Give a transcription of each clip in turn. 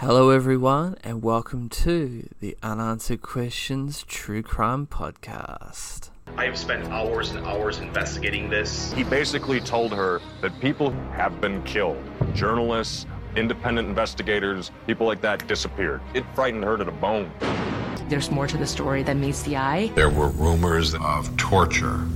Hello, everyone, and welcome to the Unanswered Questions True Crime Podcast. I have spent hours and hours investigating this. He basically told her that people have been killed. Journalists, independent investigators, people like that disappeared. It frightened her to the bone. There's more to the story than meets the eye. There were rumors of torture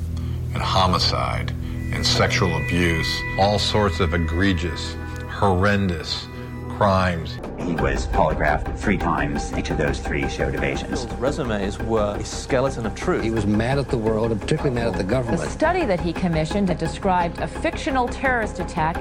and homicide and sexual abuse, all sorts of egregious, horrendous crimes. He was polygraphed three times. Each of those three showed evasions. His resumes were a skeleton of truth. He was mad at the world and particularly mad at the government. The study that he commissioned had described a fictional terrorist attack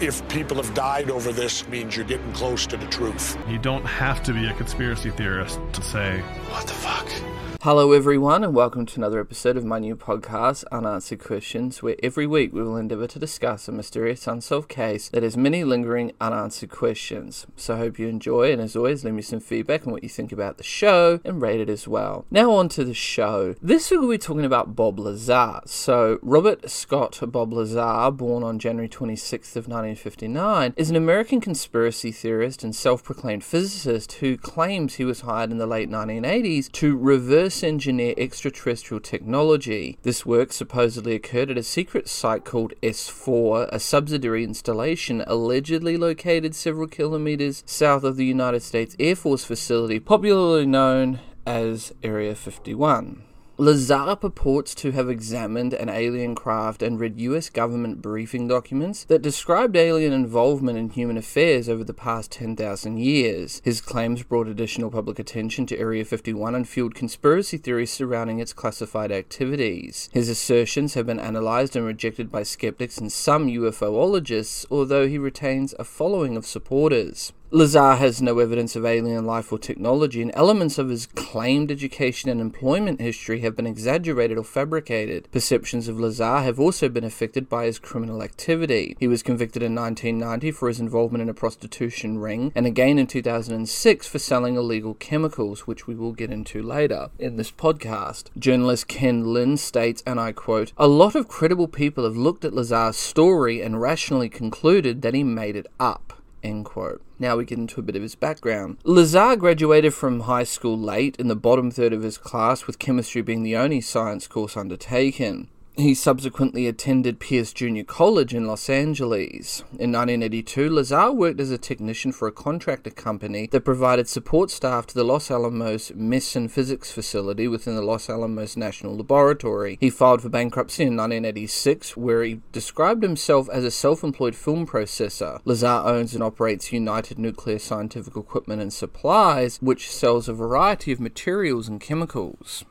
if people have died over this means you're getting close to the truth. You don't have to be a conspiracy theorist to say, What the fuck? Hello, everyone, and welcome to another episode of my new podcast, Unanswered Questions, where every week we will endeavour to discuss a mysterious unsolved case that has many lingering unanswered questions. So I hope you enjoy, and as always, leave me some feedback on what you think about the show and rate it as well. Now, on to the show. This week we'll be talking about Bob Lazar. So, Robert Scott Bob Lazar, born on January 26th of 1959, is an American conspiracy theorist and self-proclaimed physicist who claims he was hired in the late 1980s to reverse engineer extraterrestrial technology. This work supposedly occurred at a secret site called S4, a subsidiary installation allegedly located several kilometers south of the United States Air Force facility, popularly known as Area 51. Lazar purports to have examined an alien craft and read US government briefing documents that described alien involvement in human affairs over the past 10,000 years. His claims brought additional public attention to Area 51 and fueled conspiracy theories surrounding its classified activities. His assertions have been analyzed and rejected by skeptics and some UFOologists, although he retains a following of supporters. Lazar has no evidence of alien life or technology, and elements of his claimed education and employment history have been exaggerated or fabricated. Perceptions of Lazar have also been affected by his criminal activity. He was convicted in 1990 for his involvement in a prostitution ring, and again in 2006 for selling illegal chemicals, which we will get into later in this podcast. Journalist Ken Layne states, and I quote, A lot of credible people have looked at Lazar's story and rationally concluded that he made it up. End quote. Now we get into a bit of his background. Lazar graduated from high school late in the bottom third of his class, with chemistry being the only science course undertaken. He subsequently attended Pierce Junior College in Los Angeles. In 1982, Lazar worked as a technician for a contractor company that provided support staff to the Los Alamos Meson Physics facility within the Los Alamos National Laboratory. He filed for bankruptcy in 1986, where he described himself as a self employed film processor. Lazar owns and operates United Nuclear Scientific Equipment and Supplies, which sells a variety of materials and chemicals.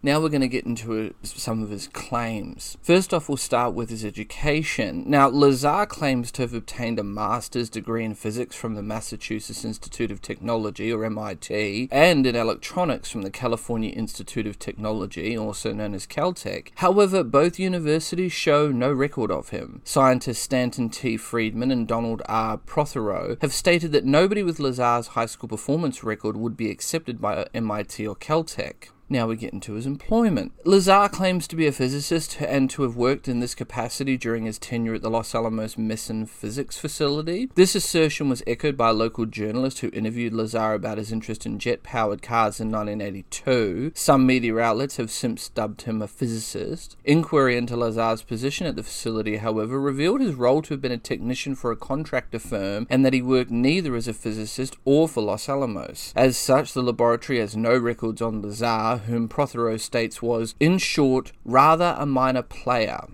Now we're going to get into some of his claims. First off, we'll start with his education. Now, Lazar claims to have obtained a master's degree in physics from the Massachusetts Institute of Technology, or MIT, and in electronics from the California Institute of Technology, also known as Caltech. However, both universities show no record of him. Scientists Stanton T. Friedman and Donald R. Prothero have stated that nobody with Lazar's high school performance record would be accepted by MIT or Caltech. Now we get into his employment. Lazar claims to be a physicist and to have worked in this capacity during his tenure at the Los Alamos Meson Physics Facility. This assertion was echoed by a local journalist who interviewed Lazar about his interest in jet powered cars in 1982. Some media outlets have since dubbed him a physicist. Inquiry into Lazar's position at the facility, however, revealed his role to have been a technician for a contractor firm and that he worked neither as a physicist or for Los Alamos. As such, the laboratory has no records on Lazar whom Prothero states was, in short, rather a minor player.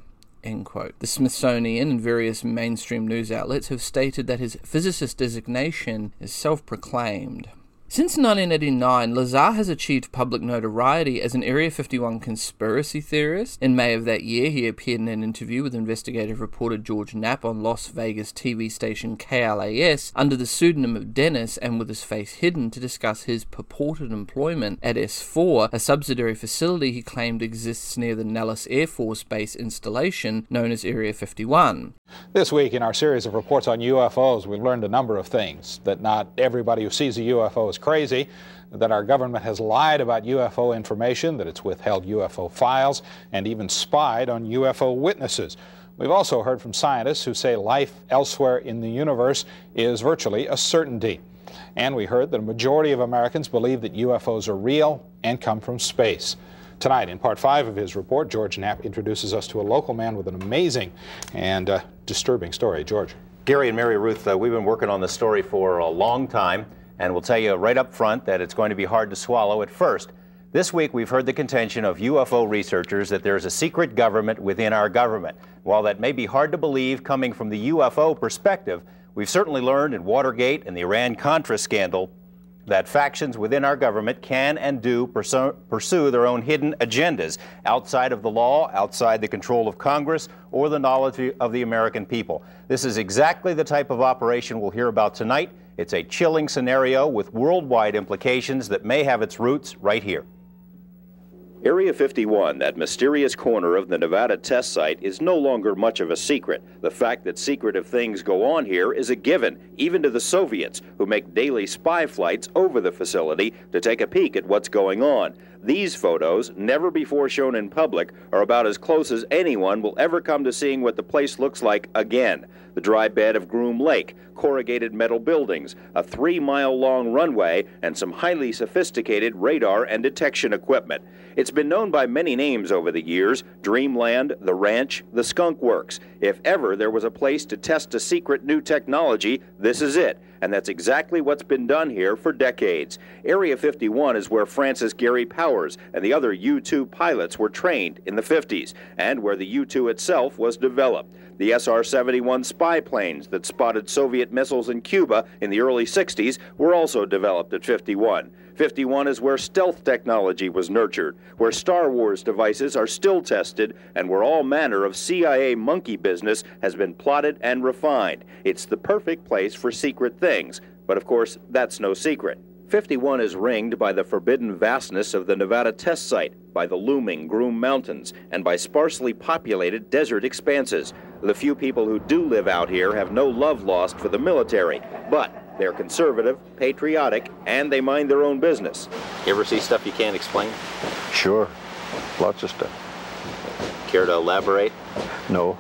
The Smithsonian and various mainstream news outlets have stated that his physicist designation is self proclaimed. Since 1989, Lazar has achieved public notoriety as an Area 51 conspiracy theorist. In May of that year, he appeared in an interview with investigative reporter George Knapp on Las Vegas TV station KLAS under the pseudonym of Dennis and with his face hidden to discuss his purported employment at S4, a subsidiary facility he claimed exists near the Nellis Air Force Base installation known as Area 51. This week, in our series of reports on UFOs, we learned a number of things that not everybody who sees a UFO is crazy, that our government has lied about UFO information, that it's withheld UFO files, and even spied on UFO witnesses. We've also heard from scientists who say life elsewhere in the universe is virtually a certainty. And we heard that a majority of Americans believe that UFOs are real and come from space. Tonight, in part five of his report, George Knapp introduces us to a local man with an amazing and uh, disturbing story. George. Gary and Mary Ruth, uh, we've been working on this story for a long time, and we'll tell you right up front that it's going to be hard to swallow at first. This week, we've heard the contention of UFO researchers that there's a secret government within our government. While that may be hard to believe coming from the UFO perspective, we've certainly learned in Watergate and the Iran Contra scandal that factions within our government can and do pursue, their own hidden agendas outside of the law, outside the control of Congress, or the knowledge of the American people. This is exactly the type of operation we'll hear about tonight. It's a chilling scenario with worldwide implications that may have its roots right here. Area 51, that mysterious corner of the Nevada test site, is no longer much of a secret. The fact that secretive things go on here is a given, even to the Soviets, who make daily spy flights over the facility to take a peek at what's going on. These photos, never before shown in public, are about as close as anyone will ever come to seeing what the place looks like again. The dry bed of Groom Lake, corrugated metal buildings, a three mile long runway, and some highly sophisticated radar and detection equipment. It's been known by many names over the years Dreamland, the Ranch, the Skunk Works. If ever there was a place to test a secret new technology, this is it. And that's exactly what's been done here for decades. Area 51 is where Francis Gary Powers and the other U 2 pilots were trained in the 50s, and where the U 2 itself was developed. The SR 71 spy planes that spotted Soviet missiles in Cuba in the early 60s were also developed at 51. 51 is where stealth technology was nurtured, where Star Wars devices are still tested, and where all manner of CIA monkey business has been plotted and refined. It's the perfect place for secret things, but of course, that's no secret. 51 is ringed by the forbidden vastness of the Nevada test site, by the looming Groom Mountains, and by sparsely populated desert expanses. The few people who do live out here have no love lost for the military, but they're conservative, patriotic, and they mind their own business. You ever see stuff you can't explain? Sure. Lots of stuff. Care to elaborate? No.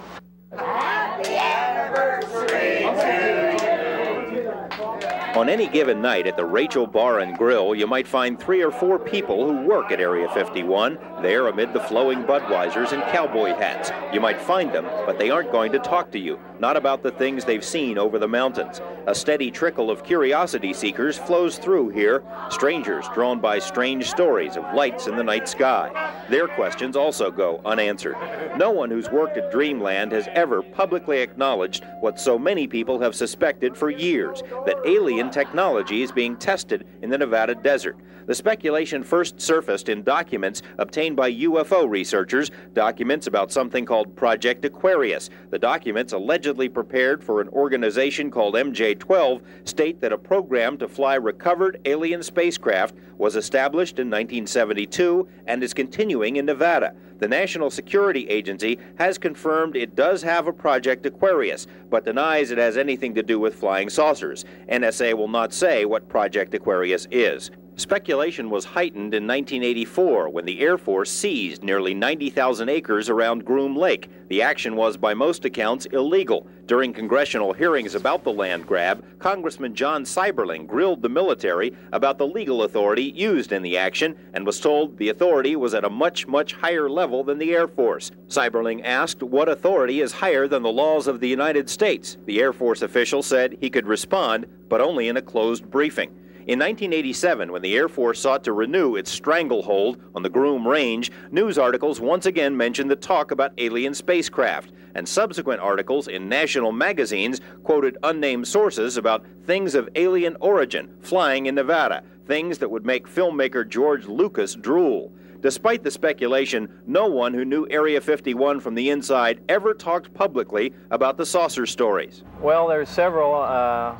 On any given night at the Rachel Bar and Grill, you might find three or four people who work at Area 51, there amid the flowing Budweisers and cowboy hats. You might find them, but they aren't going to talk to you, not about the things they've seen over the mountains. A steady trickle of curiosity seekers flows through here, strangers drawn by strange stories of lights in the night sky. Their questions also go unanswered. No one who's worked at Dreamland has ever publicly acknowledged what so many people have suspected for years that alien technology is being tested in the Nevada desert. The speculation first surfaced in documents obtained by UFO researchers, documents about something called Project Aquarius. The documents, allegedly prepared for an organization called MJ 12, state that a program to fly recovered alien spacecraft was established in 1972 and is continuing in Nevada. The National Security Agency has confirmed it does have a Project Aquarius, but denies it has anything to do with flying saucers. NSA will not say what Project Aquarius is. Speculation was heightened in 1984 when the Air Force seized nearly 90,000 acres around Groom Lake. The action was, by most accounts, illegal. During congressional hearings about the land grab, Congressman John Seiberling grilled the military about the legal authority used in the action and was told the authority was at a much, much higher level than the Air Force. Seiberling asked what authority is higher than the laws of the United States. The Air Force official said he could respond, but only in a closed briefing. In 1987, when the Air Force sought to renew its stranglehold on the Groom Range, news articles once again mentioned the talk about alien spacecraft, and subsequent articles in national magazines quoted unnamed sources about things of alien origin flying in Nevada, things that would make filmmaker George Lucas drool. Despite the speculation, no one who knew Area 51 from the inside ever talked publicly about the saucer stories. Well, there's several, uh,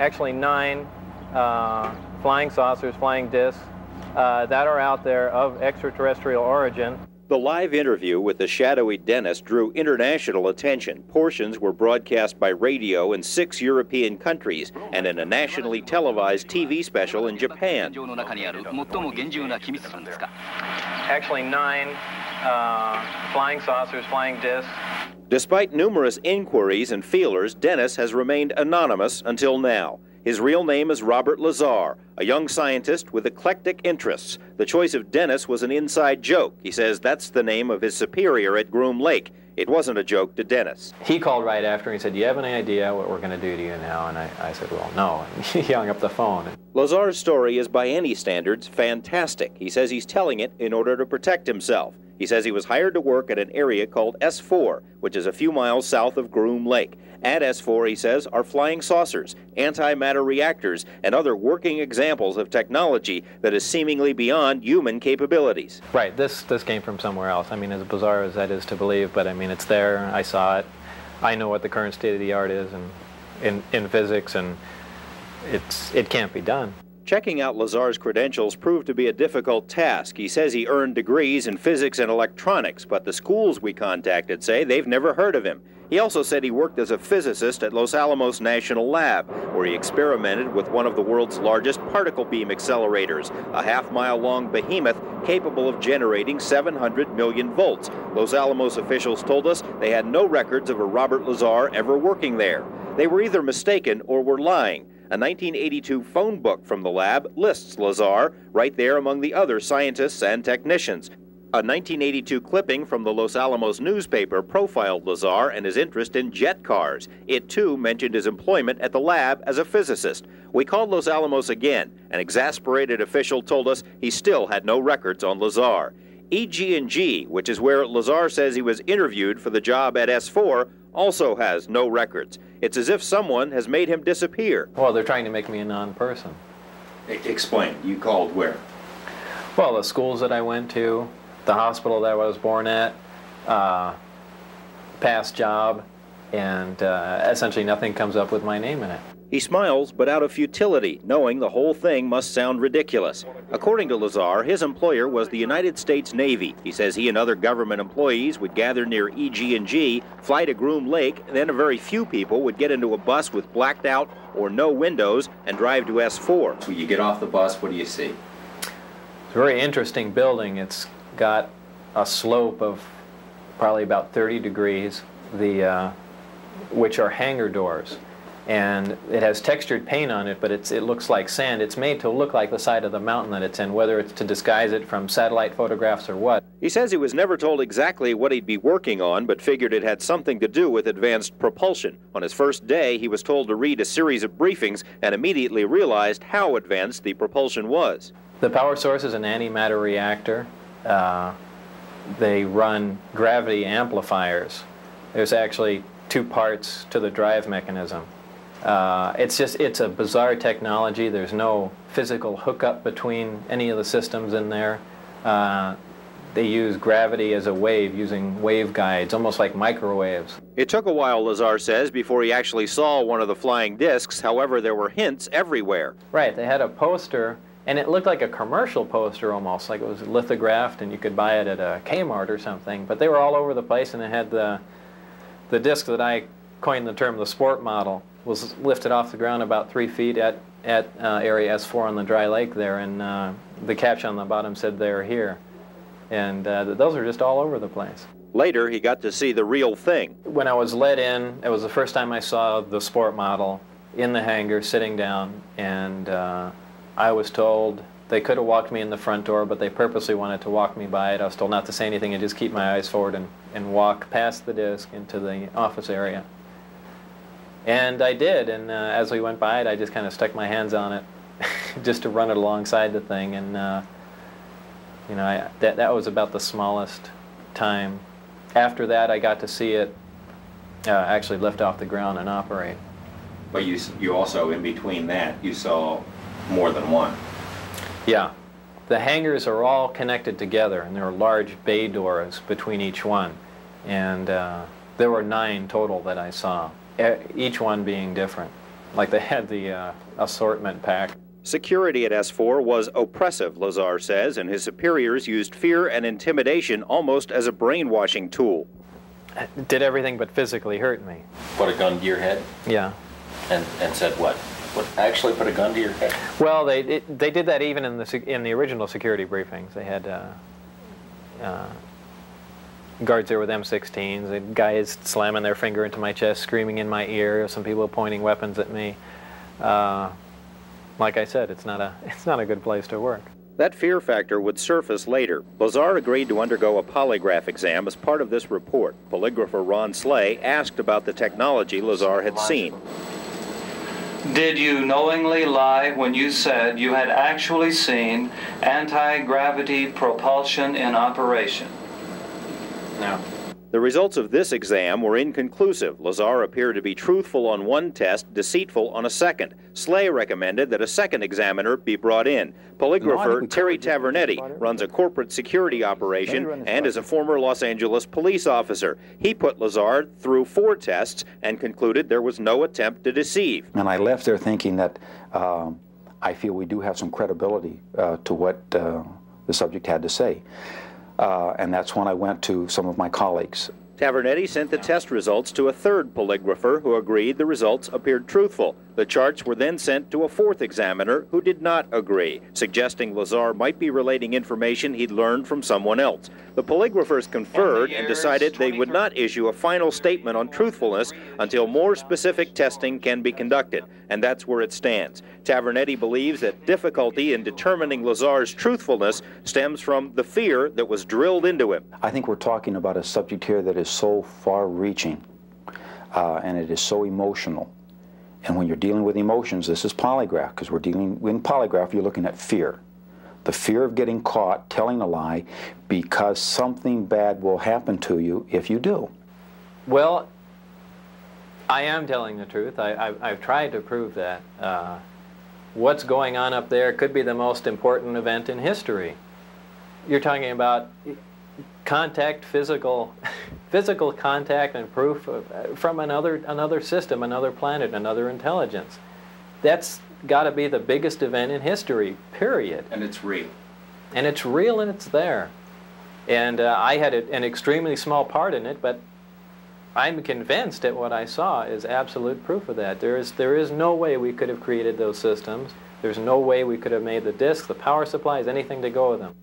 actually nine uh, flying saucers, flying discs uh, that are out there of extraterrestrial origin. The live interview with the shadowy Dennis drew international attention. Portions were broadcast by radio in six European countries and in a nationally televised TV special in Japan. Actually, nine uh, flying saucers, flying discs. Despite numerous inquiries and feelers, Dennis has remained anonymous until now. His real name is Robert Lazar, a young scientist with eclectic interests. The choice of Dennis was an inside joke. He says that's the name of his superior at Groom Lake. It wasn't a joke to Dennis. He called right after and he said, Do you have any idea what we're going to do to you now? And I, I said, Well, no. And he hung up the phone. Lazar's story is, by any standards, fantastic. He says he's telling it in order to protect himself. He says he was hired to work at an area called S4, which is a few miles south of Groom Lake. At S4, he says, are flying saucers, antimatter reactors, and other working examples of technology that is seemingly beyond human capabilities. Right. This this came from somewhere else. I mean, as bizarre as that is to believe, but I mean, it's there. I saw it. I know what the current state of the art is, and in in physics, and it's it can't be done. Checking out Lazar's credentials proved to be a difficult task. He says he earned degrees in physics and electronics, but the schools we contacted say they've never heard of him. He also said he worked as a physicist at Los Alamos National Lab, where he experimented with one of the world's largest particle beam accelerators, a half mile long behemoth capable of generating 700 million volts. Los Alamos officials told us they had no records of a Robert Lazar ever working there. They were either mistaken or were lying. A 1982 phone book from the lab lists Lazar right there among the other scientists and technicians. A 1982 clipping from the Los Alamos newspaper profiled Lazar and his interest in jet cars. It too mentioned his employment at the lab as a physicist. We called Los Alamos again. An exasperated official told us he still had no records on Lazar. EG&G, which is where Lazar says he was interviewed for the job at S4, also has no records. It's as if someone has made him disappear. Well, they're trying to make me a non-person. Explain. You called where? Well, the schools that I went to, the hospital that I was born at, uh, past job, and uh, essentially nothing comes up with my name in it. He smiles, but out of futility, knowing the whole thing must sound ridiculous. According to Lazar, his employer was the United States Navy. He says he and other government employees would gather near EG&G, fly to Groom Lake, then a very few people would get into a bus with blacked out or no windows and drive to S4. When you get off the bus, what do you see? It's a very interesting building. It's got a slope of probably about 30 degrees, the uh, which are hangar doors and it has textured paint on it, but it looks like sand. It's made to look like the side of the mountain that it's in, whether it's to disguise it from satellite photographs or what. He says he was never told exactly what he'd be working on, but figured it had something to do with advanced propulsion. On his first day, he was told to read a series of briefings and immediately realized how advanced the propulsion was. The power source is an antimatter reactor. Uh, they run gravity amplifiers. There's actually two parts to the drive mechanism. Uh, it's just it's a bizarre technology. There's no physical hookup between any of the systems in there. Uh, they use gravity as a wave using waveguides, almost like microwaves. It took a while, Lazar says, before he actually saw one of the flying discs. However, there were hints everywhere. Right. They had a poster, and it looked like a commercial poster almost, like it was lithographed, and you could buy it at a Kmart or something. But they were all over the place, and it had the the disc that I coined the term the sport model was lifted off the ground about three feet at, at uh, area S4 on the dry lake there, and uh, the caption on the bottom said they're here. And uh, those are just all over the place. Later, he got to see the real thing. When I was let in, it was the first time I saw the sport model in the hangar sitting down, and uh, I was told they could have walked me in the front door, but they purposely wanted to walk me by it. I was told not to say anything and just keep my eyes forward and, and walk past the disc into the office area. And I did, and uh, as we went by it, I just kind of stuck my hands on it just to run it alongside the thing. And, uh, you know, I, that, that was about the smallest time. After that, I got to see it uh, actually lift off the ground and operate. But you, you also, in between that, you saw more than one. Yeah. The hangars are all connected together, and there are large bay doors between each one. And uh, there were nine total that I saw each one being different. Like they had the uh, assortment pack. Security at S4 was oppressive, Lazar says, and his superiors used fear and intimidation almost as a brainwashing tool. It did everything but physically hurt me. Put a gun to your head? Yeah. And, and said what? What actually put a gun to your head? Well, they it, they did that even in the in the original security briefings. They had uh, uh, guards there with M16s, and guys slamming their finger into my chest, screaming in my ear, some people pointing weapons at me. uh, like I said, it's not a it's not a good place to work. That fear factor would surface later. Lazar agreed to undergo a polygraph exam as part of this report. Polygrapher Ron Slay asked about the technology Lazar had seen. Did you knowingly lie when you said you had actually seen anti gravity propulsion in operation? No. The results of this exam were inconclusive. Lazar appeared to be truthful on one test, deceitful on a second. Slay recommended that a second examiner be brought in. Polygrapher no, Terry Tavernetti runs a corporate security operation and is a former Los Angeles police officer. He put Lazar through four tests and concluded there was no attempt to deceive. And I left there thinking that uh, I feel we do have some credibility uh, to what uh, the subject had to say. Uh, and that's when I went to some of my colleagues. Tavernetti sent the test results to a third polygrapher who agreed the results appeared truthful. The charts were then sent to a fourth examiner who did not agree, suggesting Lazar might be relating information he'd learned from someone else. The polygraphers conferred and decided they would not issue a final statement on truthfulness until more specific testing can be conducted, and that's where it stands. Tavernetti believes that difficulty in determining Lazar's truthfulness stems from the fear that was drilled into him. I think we're talking about a subject here that is so far reaching uh, and it is so emotional and when you're dealing with emotions, this is polygraph, because we're dealing, in polygraph, you're looking at fear. The fear of getting caught telling a lie because something bad will happen to you if you do. Well, I am telling the truth. I, have tried to prove that. Uh, what's going on up there could be the most important event in history. You're talking about contact, physical, physical contact and proof of, uh, from another, another system, another planet, another intelligence. That's got to be the biggest event in history, period. And it's real. And it's real and it's there. And uh, I had a, an extremely small part in it, but I'm convinced that what I saw is absolute proof of that. There is, there is no way we could have created those systems. There's no way we could have made the disks, the power supplies, anything to go with them.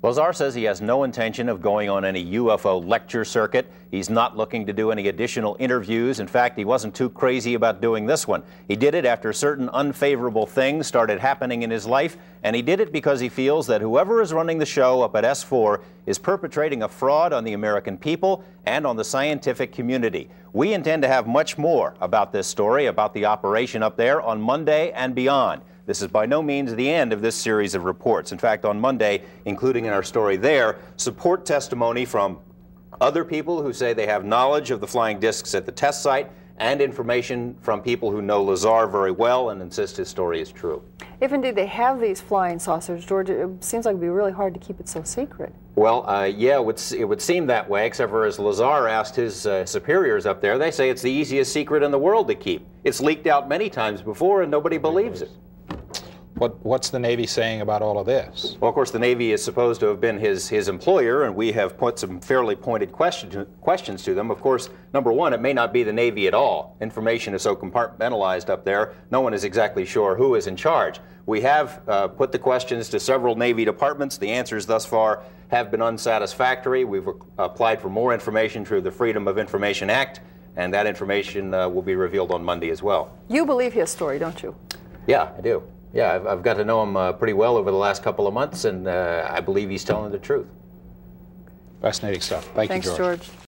Lazar says he has no intention of going on any UFO lecture circuit. He's not looking to do any additional interviews. In fact, he wasn't too crazy about doing this one. He did it after certain unfavorable things started happening in his life, and he did it because he feels that whoever is running the show up at S4 is perpetrating a fraud on the American people and on the scientific community. We intend to have much more about this story, about the operation up there, on Monday and beyond. This is by no means the end of this series of reports. In fact, on Monday, including in our story there, support testimony from other people who say they have knowledge of the flying discs at the test site and information from people who know Lazar very well and insist his story is true. If indeed they have these flying saucers, George, it seems like it would be really hard to keep it so secret. Well, uh, yeah, it would, it would, seem that way, except for as Lazar asked his uh, superiors up there, they say it's the easiest secret in the world to keep. It's leaked out many times before and nobody believes it. What, what's the Navy saying about all of this? Well, of course, the Navy is supposed to have been his, his employer, and we have put some fairly pointed question, questions to them. Of course, number one, it may not be the Navy at all. Information is so compartmentalized up there, no one is exactly sure who is in charge. We have uh, put the questions to several Navy departments. The answers thus far have been unsatisfactory. We've applied for more information through the Freedom of Information Act, and that information uh, will be revealed on Monday as well. You believe his story, don't you? Yeah, I do yeah, I've, I've, got to know him uh, pretty well over the last couple of months, and uh, I believe he's telling the truth. Fascinating stuff. Thank Thanks, you, George. George.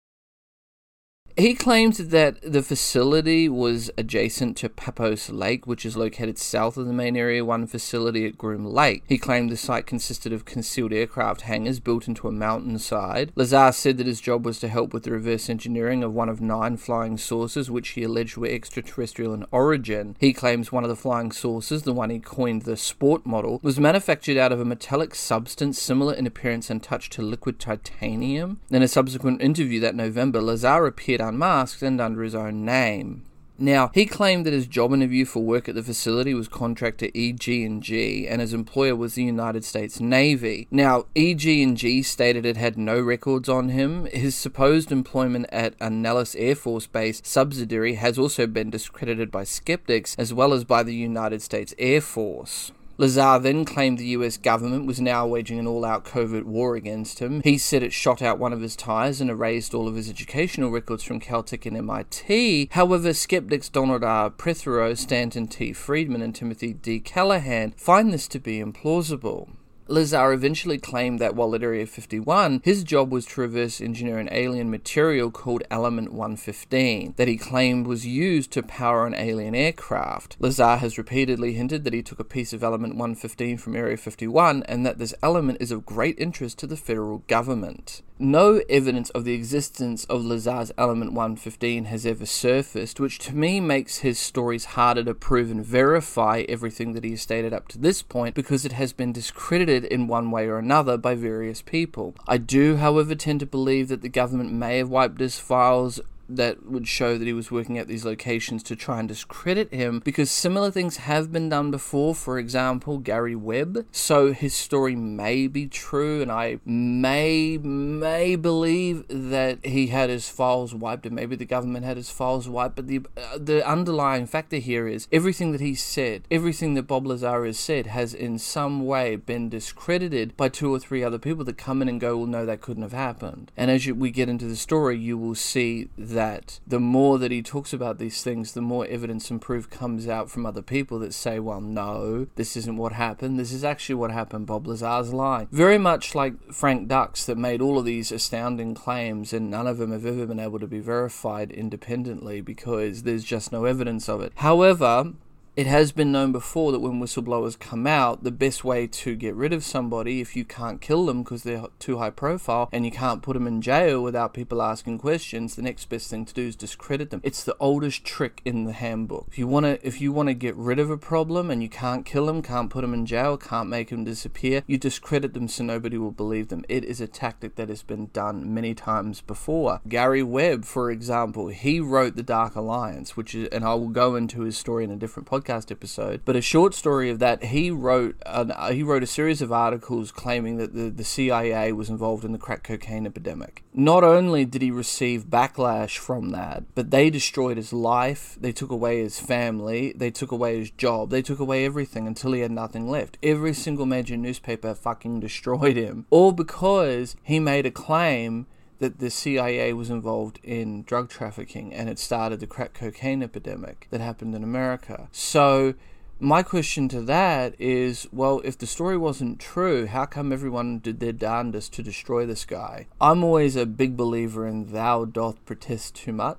He claimed that the facility was adjacent to Papoose Lake, which is located south of the main Area 1 facility at Groom Lake. He claimed the site consisted of concealed aircraft hangars built into a mountainside. Lazar said that his job was to help with the reverse engineering of one of nine flying saucers, which he alleged were extraterrestrial in origin. He claims one of the flying saucers, the one he coined the sport model, was manufactured out of a metallic substance similar in appearance and touch to liquid titanium. In a subsequent interview that November, Lazar appeared unmasked and under his own name. Now, he claimed that his job interview for work at the facility was contractor EG&G and his employer was the United States Navy. Now, EG&G stated it had no records on him. His supposed employment at a Nellis Air Force Base subsidiary has also been discredited by skeptics as well as by the United States Air Force. Lazar then claimed the US government was now waging an all out covert war against him. He said it shot out one of his tires and erased all of his educational records from Caltech and MIT. However, skeptics Donald R. Prothero, Stanton T. Friedman, and Timothy D. Callahan find this to be implausible. Lazar eventually claimed that while at Area 51, his job was to reverse engineer an alien material called Element 115 that he claimed was used to power an alien aircraft. Lazar has repeatedly hinted that he took a piece of Element 115 from Area 51 and that this element is of great interest to the federal government. No evidence of the existence of Lazar's Element 115 has ever surfaced, which to me makes his stories harder to prove and verify everything that he has stated up to this point because it has been discredited in one way or another by various people. I do, however, tend to believe that the government may have wiped his files that would show that he was working at these locations to try and discredit him because similar things have been done before. For example, Gary Webb. So his story may be true, and I may may believe that he had his files wiped, and maybe the government had his files wiped. But the uh, the underlying factor here is everything that he said, everything that Bob Lazar has said, has in some way been discredited by two or three other people that come in and go, "Well, no, that couldn't have happened." And as you, we get into the story, you will see that the more that he talks about these things, the more evidence and proof comes out from other people that say, well, no, this isn't what happened. This is actually what happened. Bob Lazar's lying. Very much like Frank Dux, that made all of these astounding claims, and none of them have ever been able to be verified independently because there's just no evidence of it. However, it has been known before that when whistleblowers come out, the best way to get rid of somebody, if you can't kill them because they're too high profile and you can't put them in jail without people asking questions, the next best thing to do is discredit them. It's the oldest trick in the handbook. If you want to, if you want to get rid of a problem and you can't kill them, can't put them in jail, can't make them disappear, you discredit them so nobody will believe them. It is a tactic that has been done many times before. Gary Webb, for example, he wrote the Dark Alliance, which is, and I will go into his story in a different podcast podcast episode. But a short story of that, he wrote an, uh, he wrote a series of articles claiming that the, the CIA was involved in the crack cocaine epidemic. Not only did he receive backlash from that, but they destroyed his life. They took away his family. They took away his job. They took away everything until he had nothing left. Every single major newspaper fucking destroyed him, all because he made a claim that the CIA was involved in drug trafficking and it started the crack cocaine epidemic that happened in America. So, my question to that is well, if the story wasn't true, how come everyone did their darndest to destroy this guy? I'm always a big believer in thou doth protest too much.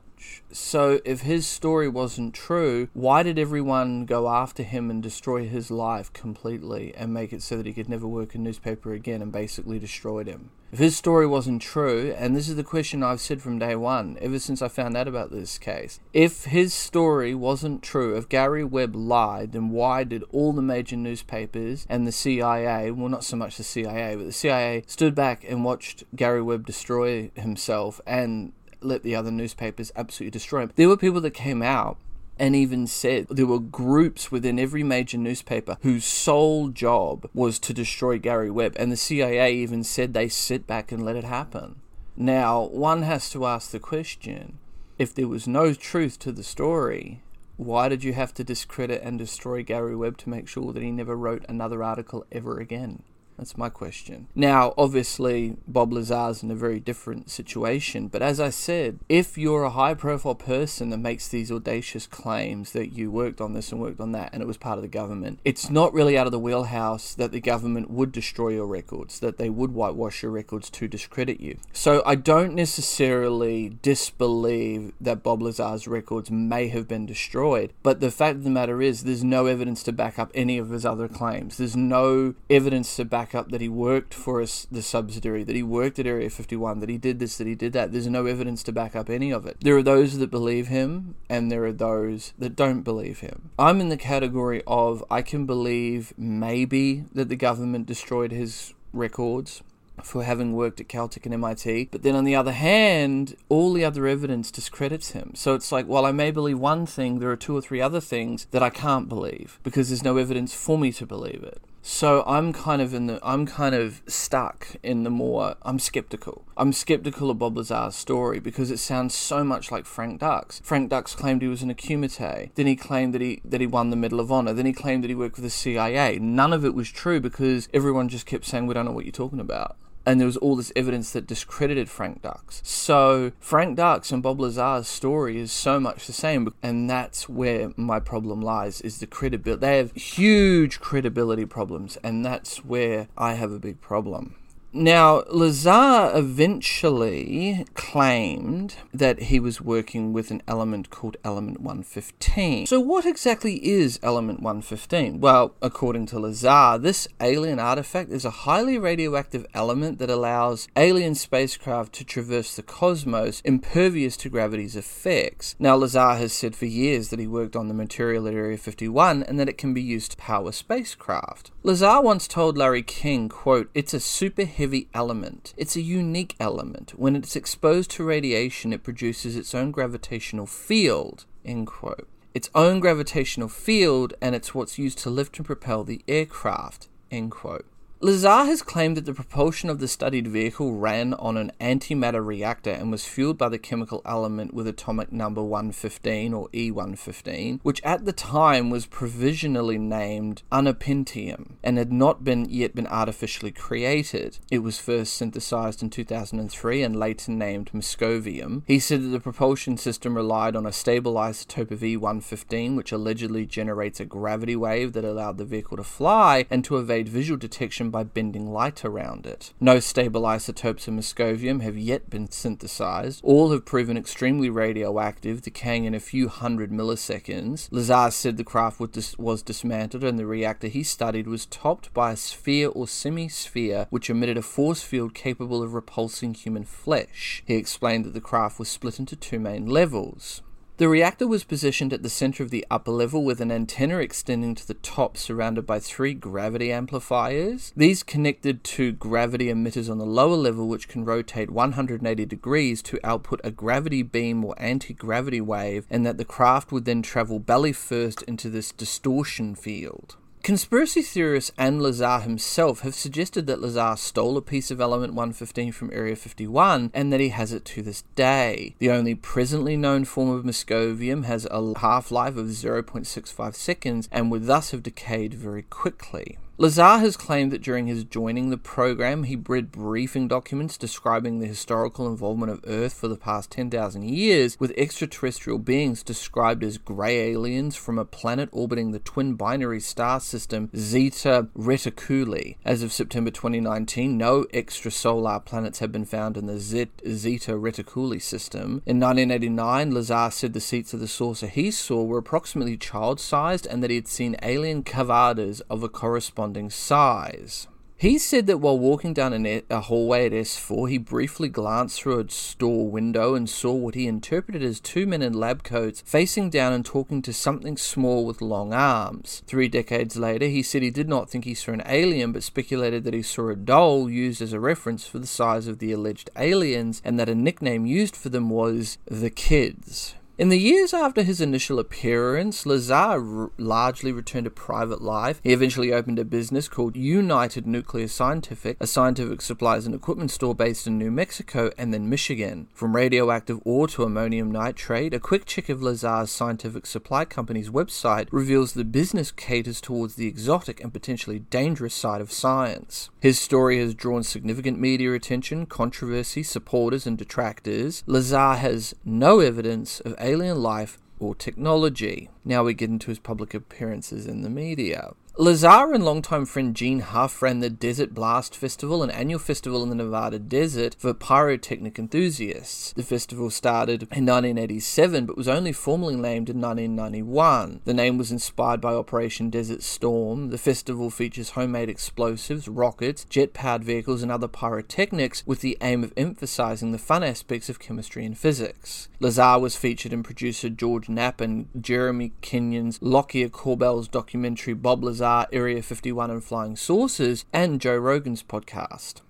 So, if his story wasn't true, why did everyone go after him and destroy his life completely and make it so that he could never work in newspaper again and basically destroyed him? If his story wasn't true, and this is the question I've said from day one, ever since I found out about this case, if his story wasn't true, if Gary Webb lied, then why did all the major newspapers and the CIA, well, not so much the CIA, but the CIA stood back and watched Gary Webb destroy himself and let the other newspapers absolutely destroy him? There were people that came out and even said there were groups within every major newspaper whose sole job was to destroy Gary Webb, and the CIA even said they sit back and let it happen. Now, one has to ask the question if there was no truth to the story, why did you have to discredit and destroy Gary Webb to make sure that he never wrote another article ever again? That's my question. Now, obviously, Bob Lazar's in a very different situation, but as I said, if you're a high profile person that makes these audacious claims that you worked on this and worked on that and it was part of the government, it's not really out of the wheelhouse that the government would destroy your records, that they would whitewash your records to discredit you. So I don't necessarily disbelieve that Bob Lazar's records may have been destroyed, but the fact of the matter is, there's no evidence to back up any of his other claims. There's no evidence to back back up that he worked for us, the subsidiary, that he worked at Area 51, that he did this, that he did that. There's no evidence to back up any of it. There are those that believe him, and there are those that don't believe him. I'm in the category of I can believe maybe that the government destroyed his records for having worked at Caltech and MIT. But then on the other hand, all the other evidence discredits him. So it's like, while I may believe one thing, there are two or three other things that I can't believe because there's no evidence for me to believe it. So I'm kind of in the I'm kind of stuck in the more I'm skeptical. I'm skeptical of Bob Lazar's story because it sounds so much like Frank Dux. Frank Dux claimed he was an Akumite. Then he claimed that he that he won the Medal of Honor. Then he claimed that he worked for the CIA. None of it was true because everyone just kept saying we don't know what you're talking about and there was all this evidence that discredited Frank Dux. So Frank Dux and Bob Lazar's story is so much the same, and that's where my problem lies: is the credibility. They have huge credibility problems, and that's where I have a big problem. Now, Lazar eventually claimed that he was working with an element called element 115. So, what exactly is element 115? Well, according to Lazar, this alien artifact is a highly radioactive element that allows alien spacecraft to traverse the cosmos impervious to gravity's effects. Now, Lazar has said for years that he worked on the material at Area 51 and that it can be used to power spacecraft. Lazar once told Larry King, quote, It's a super heavy element. It's a unique element. When it's exposed to radiation, it produces its own gravitational field, end quote. Its own gravitational field, and it's what's used to lift and propel the aircraft, end quote. Lazar has claimed that the propulsion of the studied vehicle ran on an antimatter reactor and was fueled by the chemical element with atomic number 115 or E115, which at the time was provisionally named ununpentium and had not been yet been artificially created. It was first synthesized in 2003 and later named moscovium. He said that the propulsion system relied on a stable isotope of E115, which allegedly generates a gravity wave that allowed the vehicle to fly and to evade visual detection by bending light around it. No stable isotopes of moscovium have yet been synthesized. All have proven extremely radioactive, decaying in a few hundred milliseconds. Lazar said the craft was dismantled and the reactor he studied was topped by a sphere or semi-sphere which emitted a force field capable of repulsing human flesh. He explained that the craft was split into two main levels. The reactor was positioned at the center of the upper level with an antenna extending to the top surrounded by three gravity amplifiers. These connected to gravity emitters on the lower level which can rotate 180 degrees to output a gravity beam or anti-gravity wave and that the craft would then travel belly first into this distortion field. Conspiracy theorists and Lazar himself have suggested that Lazar stole a piece of element 115 from Area 51 and that he has it to this day. The only presently known form of moscovium has a half life of 0.65 seconds and would thus have decayed very quickly. Lazar has claimed that during his joining the program, he read briefing documents describing the historical involvement of Earth for the past 10,000 years, with extraterrestrial beings described as grey aliens from a planet orbiting the twin binary star system Zeta Reticuli. As of September 2019, no extrasolar planets have been found in the Zeta Reticuli system. In 1989, Lazar said the seats of the saucer he saw were approximately child sized and that he had seen alien cavadas of a corresponding corresponding size. He said that while walking down a, a, hallway at S4, he briefly glanced through a store window and saw what he interpreted as two men in lab coats facing down and talking to something small with long arms. Three decades later, he said he did not think he saw an alien, but speculated that he saw a doll used as a reference for the size of the alleged aliens, and that a nickname used for them was the Kids. In the years after his initial appearance, Lazar r- largely returned to private life. He eventually opened a business called United Nuclear Scientific, a scientific supplies and equipment store based in New Mexico and then Michigan. From radioactive ore to ammonium nitrate, a quick check of Lazar's scientific supply company's website reveals the business caters towards the exotic and potentially dangerous side of science. His story has drawn significant media attention, controversy, supporters, and detractors. Lazar has no evidence of alien life or technology. Now we get into his public appearances in the media. Lazar and longtime friend Gene Huff ran the Desert Blast Festival, an annual festival in the Nevada desert for pyrotechnic enthusiasts. The festival started in 1987 but was only formally named in 1991. The name was inspired by Operation Desert Storm. The festival features homemade explosives, rockets, jet powered vehicles, and other pyrotechnics with the aim of emphasizing the fun aspects of chemistry and physics. Lazar was featured in producer George Knapp and Jeremy Kenyon's Lockyer Corbell's documentary Bob Lazar Area 51 and Flying Saucers, and Joe Rogan's podcast.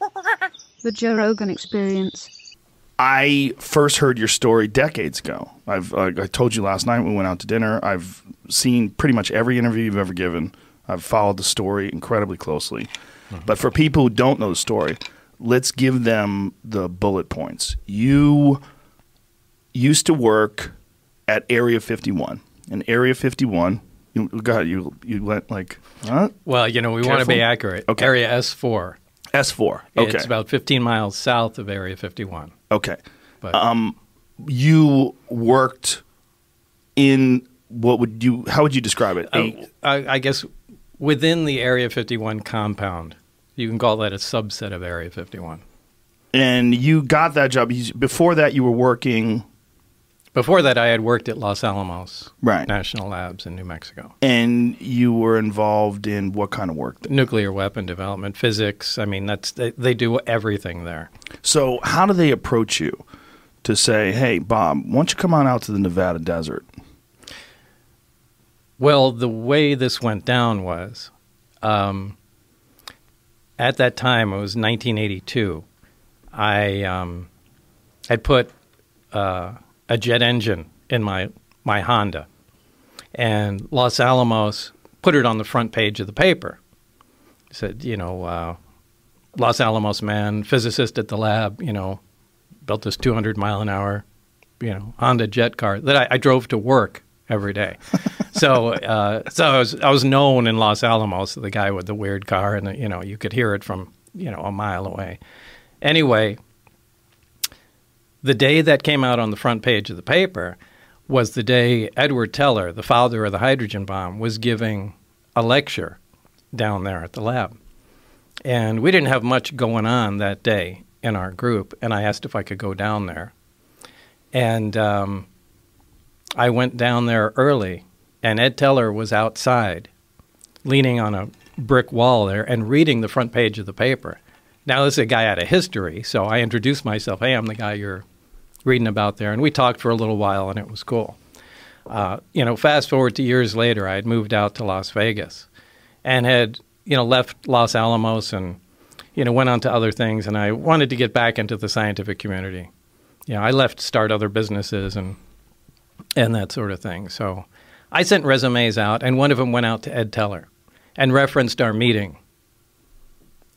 The Joe Rogan Experience. I first heard your story decades ago. I've uh, I told you last night we went out to dinner. I've seen pretty much every interview you've ever given. I've followed the story incredibly closely. But for people who don't know the story, let's give them the bullet points. You used to work at Area 51. And Area 51, you, God, you you went like, huh? Well, you know, we want to be accurate. Okay. Area S4. S4. Okay. It's about 15 miles south of Area 51. Okay. But- um, you worked in what would you? How would you describe it? Uh, I guess within the Area 51 compound, you can call that a subset of Area 51. and you got that job. Before that, you were working, Before that, I had worked at Los Alamos Right. National Labs in New Mexico. and you were involved in what kind of work? Nuclear weapon development, physics. I mean, that's they, they do everything there. So, how do they approach you to say, "Hey, Bob, why don't you come on out to the Nevada desert?" Well, the way this went down was, um, at that time, it was 1982. I um, had put uh, a jet engine in my my Honda, and Los Alamos put it on the front page of the paper. Said, you know, uh, Los Alamos man, physicist at the lab, you know, built this 200 mile an hour, you know, Honda jet car that I, I drove to work every day. so, uh, so I was I was known in Los Alamos, the guy with the weird car, and you know, you could hear it from you know a mile away. Anyway, the day that came out on the front page of the paper was the day Edward Teller, the father of the hydrogen bomb, was giving a lecture down there at the lab. And we didn't have much going on that day in our group, and I asked if I could go down there. And um, I went down there early, and Ed Teller was outside, leaning on a brick wall there and reading the front page of the paper. Now, this is a guy out of history, so I introduced myself. Hey, I'm the guy you're reading about there. And we talked for a little while, and it was cool. Uh, you know, fast forward to years later, I had moved out to Las Vegas and had, you know, left Los Alamos and, you know, went on to other things. And I wanted to get back into the scientific community. You know, I left to start other businesses and, and that sort of thing. So I sent resumes out, and one of them went out to Ed Teller and referenced our meeting,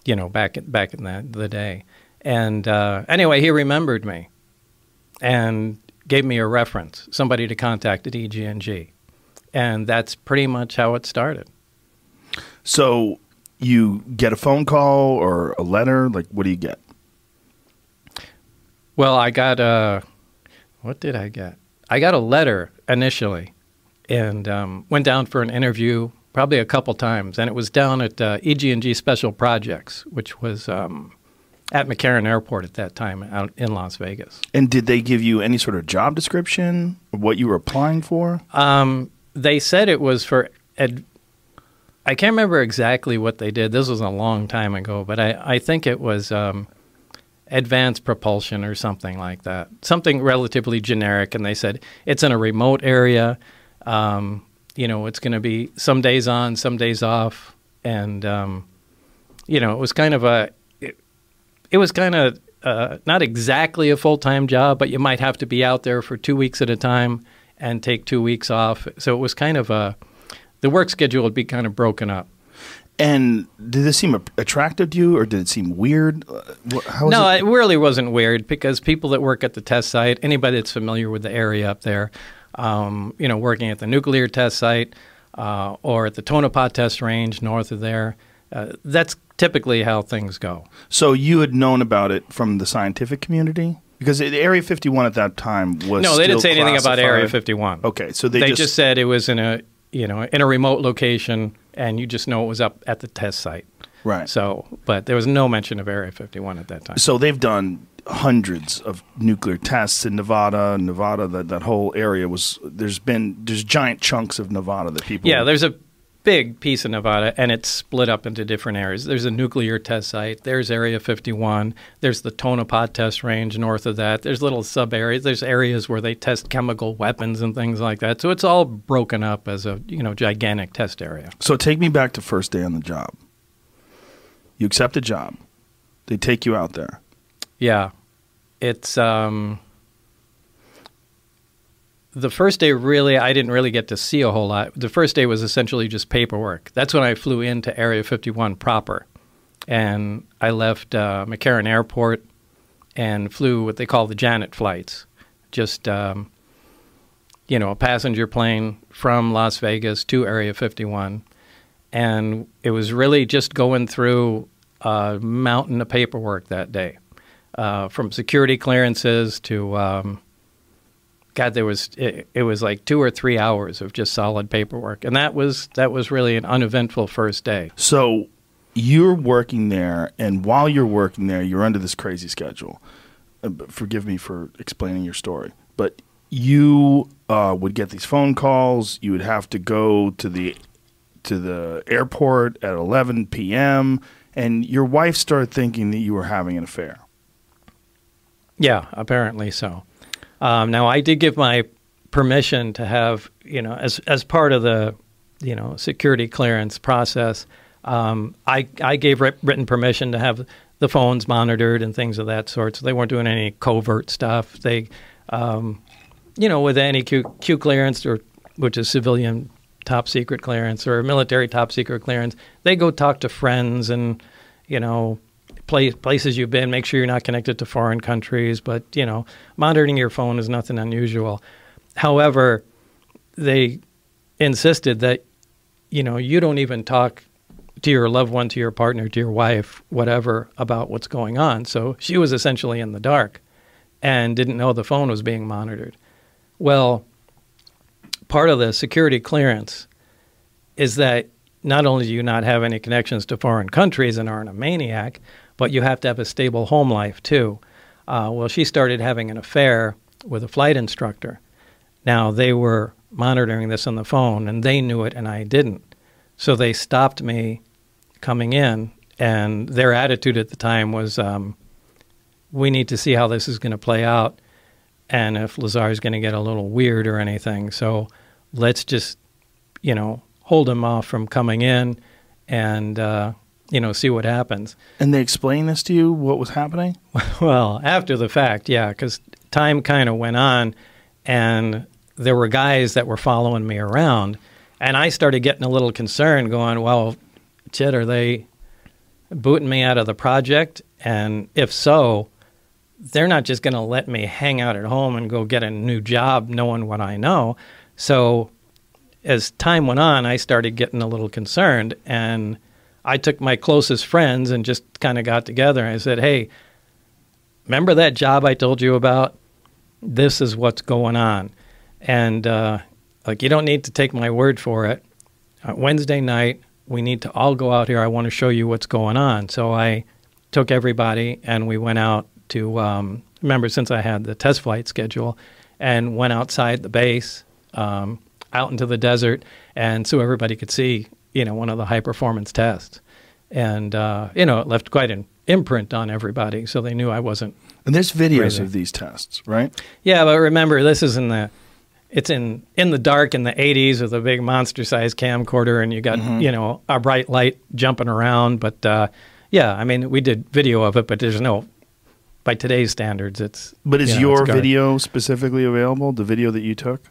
you know, back, back in the, the day. And uh, anyway, he remembered me and gave me a reference, somebody to contact at EG&G. And that's pretty much how it started. So, you get a phone call or a letter. Like, what do you get? Well, I got a, what did I get? I got a letter initially and um, went down for an interview probably a couple times. And it was down at uh, EG&G Special Projects, which was um, at McCarran Airport at that time out in Las Vegas. And did they give you any sort of job description of what you were applying for? Um, they said it was for ed- I can't remember exactly what they did. This was a long time ago, but I, I think it was um, advanced propulsion or something like that. Something relatively generic. And they said it's in a remote area. Um, you know, it's going to be some days on, some days off. And, um, you know, it was kind of a, it, it was kind of uh, not exactly a full time job, but you might have to be out there for two weeks at a time and take two weeks off. So it was kind of a, the work schedule would be kind of broken up. And did this seem attractive to you, or did it seem weird? Uh, How was no, it? it really wasn't weird because people that work at the test site, anybody that's familiar with the area up there, um, you know, working at the nuclear test site uh, or at the Tonopah test range north of there, uh, that's typically how things go. So you had known about it from the scientific community because it- Area 51 at that time was no, they didn't say anything about Area 51. Okay, so they, they just, just, said it was in a you know in a remote location, and you just know it was up at the test site. Right. So, but there was no mention of Area 51 at that time. So they've done hundreds of nuclear tests in Nevada. Nevada, that that whole area was. There's been there's giant chunks of Nevada that people. Yeah, there's a big piece of Nevada, and it's split up into different areas. There's a nuclear test site. There's Area 51. There's the Tonopah test range north of that. There's little sub areas. There's areas where they test chemical weapons and things like that. So it's all broken up as a you know gigantic test area. So take me back to first day on the job. You accept a job. They take you out there. Yeah, it's um, the first day really I didn't really get to see a whole lot. The first day was essentially just paperwork. That's when I flew into Area 51 proper, and I left uh, McCarran Airport and flew what they call the Janet flights, just um, you know a passenger plane from Las Vegas to Area 51, and it was really just going through a mountain of paperwork that day, uh, from security clearances to um, God, there was it, it, was like two or three hours of just solid paperwork, and that was that was really an uneventful first day. So you're working there, and while you're working there, you're under this crazy schedule. Uh, forgive me for explaining your story, but you uh, would get these phone calls. You would have to go to the to the airport at 11 p.m. And your wife started thinking that you were having an affair. Yeah, apparently so. Um, now, I did give my permission to have, you know, as as part of the, you know, security clearance process. Um, I I gave written permission to have the phones monitored and things of that sort. So they weren't doing any covert stuff. They, um, you know, with any Q, Q clearance or which is civilian top secret clearance or military top secret clearance, they go talk to friends and, you know, place, places you've been. Make sure you're not connected to foreign countries. But you know, monitoring your phone is nothing unusual. However, they insisted that you know you don't even talk to your loved one, to your partner, to your wife, whatever, about what's going on. So she was essentially in the dark and didn't know the phone was being monitored. Well, part of the security clearance is that not only do you not have any connections to foreign countries and aren't a maniac, but you have to have a stable home life too. Uh, well, she started having an affair with a flight instructor. Now, they were monitoring this on the phone, and they knew it, and I didn't. So they stopped me coming in, and their attitude at the time was um, we need to see how this is going to play out and if Lazar is going to get a little weird or anything. So let's just, you know, hold him off from coming in and uh, you know, see what happens. And they explained this to you, what was happening? well, after the fact, yeah, because time kind of went on, and there were guys that were following me around, and I started getting a little concerned, going, "Well, Chit, are they booting me out of the project? And if so, they're not just going to let me hang out at home and go get a new job, knowing what I know." So, as time went on, I started getting a little concerned, and I took my closest friends and just kind of got together and I said, hey, remember that job I told you about? This is what's going on. And uh, like, you don't need to take my word for it. Uh, Wednesday night, we need to all go out here. I want to show you what's going on. So I took everybody and we went out to, um, remember, since I had the test flight schedule, and went outside the base, um, out into the desert, and so everybody could see you know, one of the high performance tests. And, uh, you know, it left quite an imprint on everybody. So they knew I wasn't. And there's videos crazy. of these tests, right? Yeah, but remember, this is in the. It's in in the dark in the 80s with a big monster sized camcorder, and you got mm-hmm. you know a bright light jumping around. But uh, yeah, I mean, we did video of it, but there's no by today's standards, it's. But is you know, your video specifically available? The video that you took?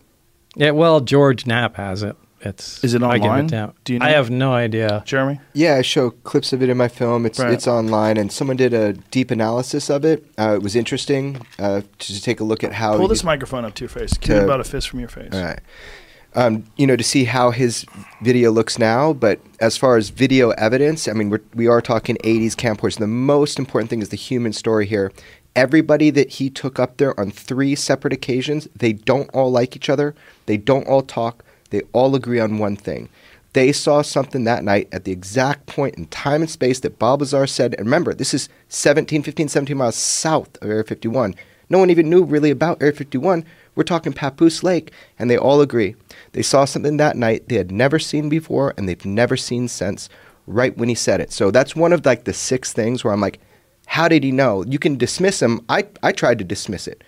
Yeah, well, George Knapp has it. It's is it online? It Do you know? I have no idea. Jeremy? Yeah, I show clips of it in my film. It's right. it's online, and someone did a deep analysis of it. Uh, it was interesting uh, to take a look at how. Pull this microphone up to your face. Keep it about a fist from your face. All right. Um, you know, to see how his video looks now, but as far as video evidence, I mean, we're, we are talking 80s camcorders. The most important thing is the human story here. Everybody that he took up there on three separate occasions, they don't all like each other. They don't all talk they all agree on one thing. They saw something that night at the exact point in time and space that Bob Lazar said. And remember, this is 17, 15, 17 miles south of Area 51. No one even knew really about Area 51. We're talking Papoose Lake, and they all agree. They saw something that night they had never seen before, and they've never seen since. Right when he said it, so that's one of like the six things where I'm like, how did he know? You can dismiss him. I I tried to dismiss it,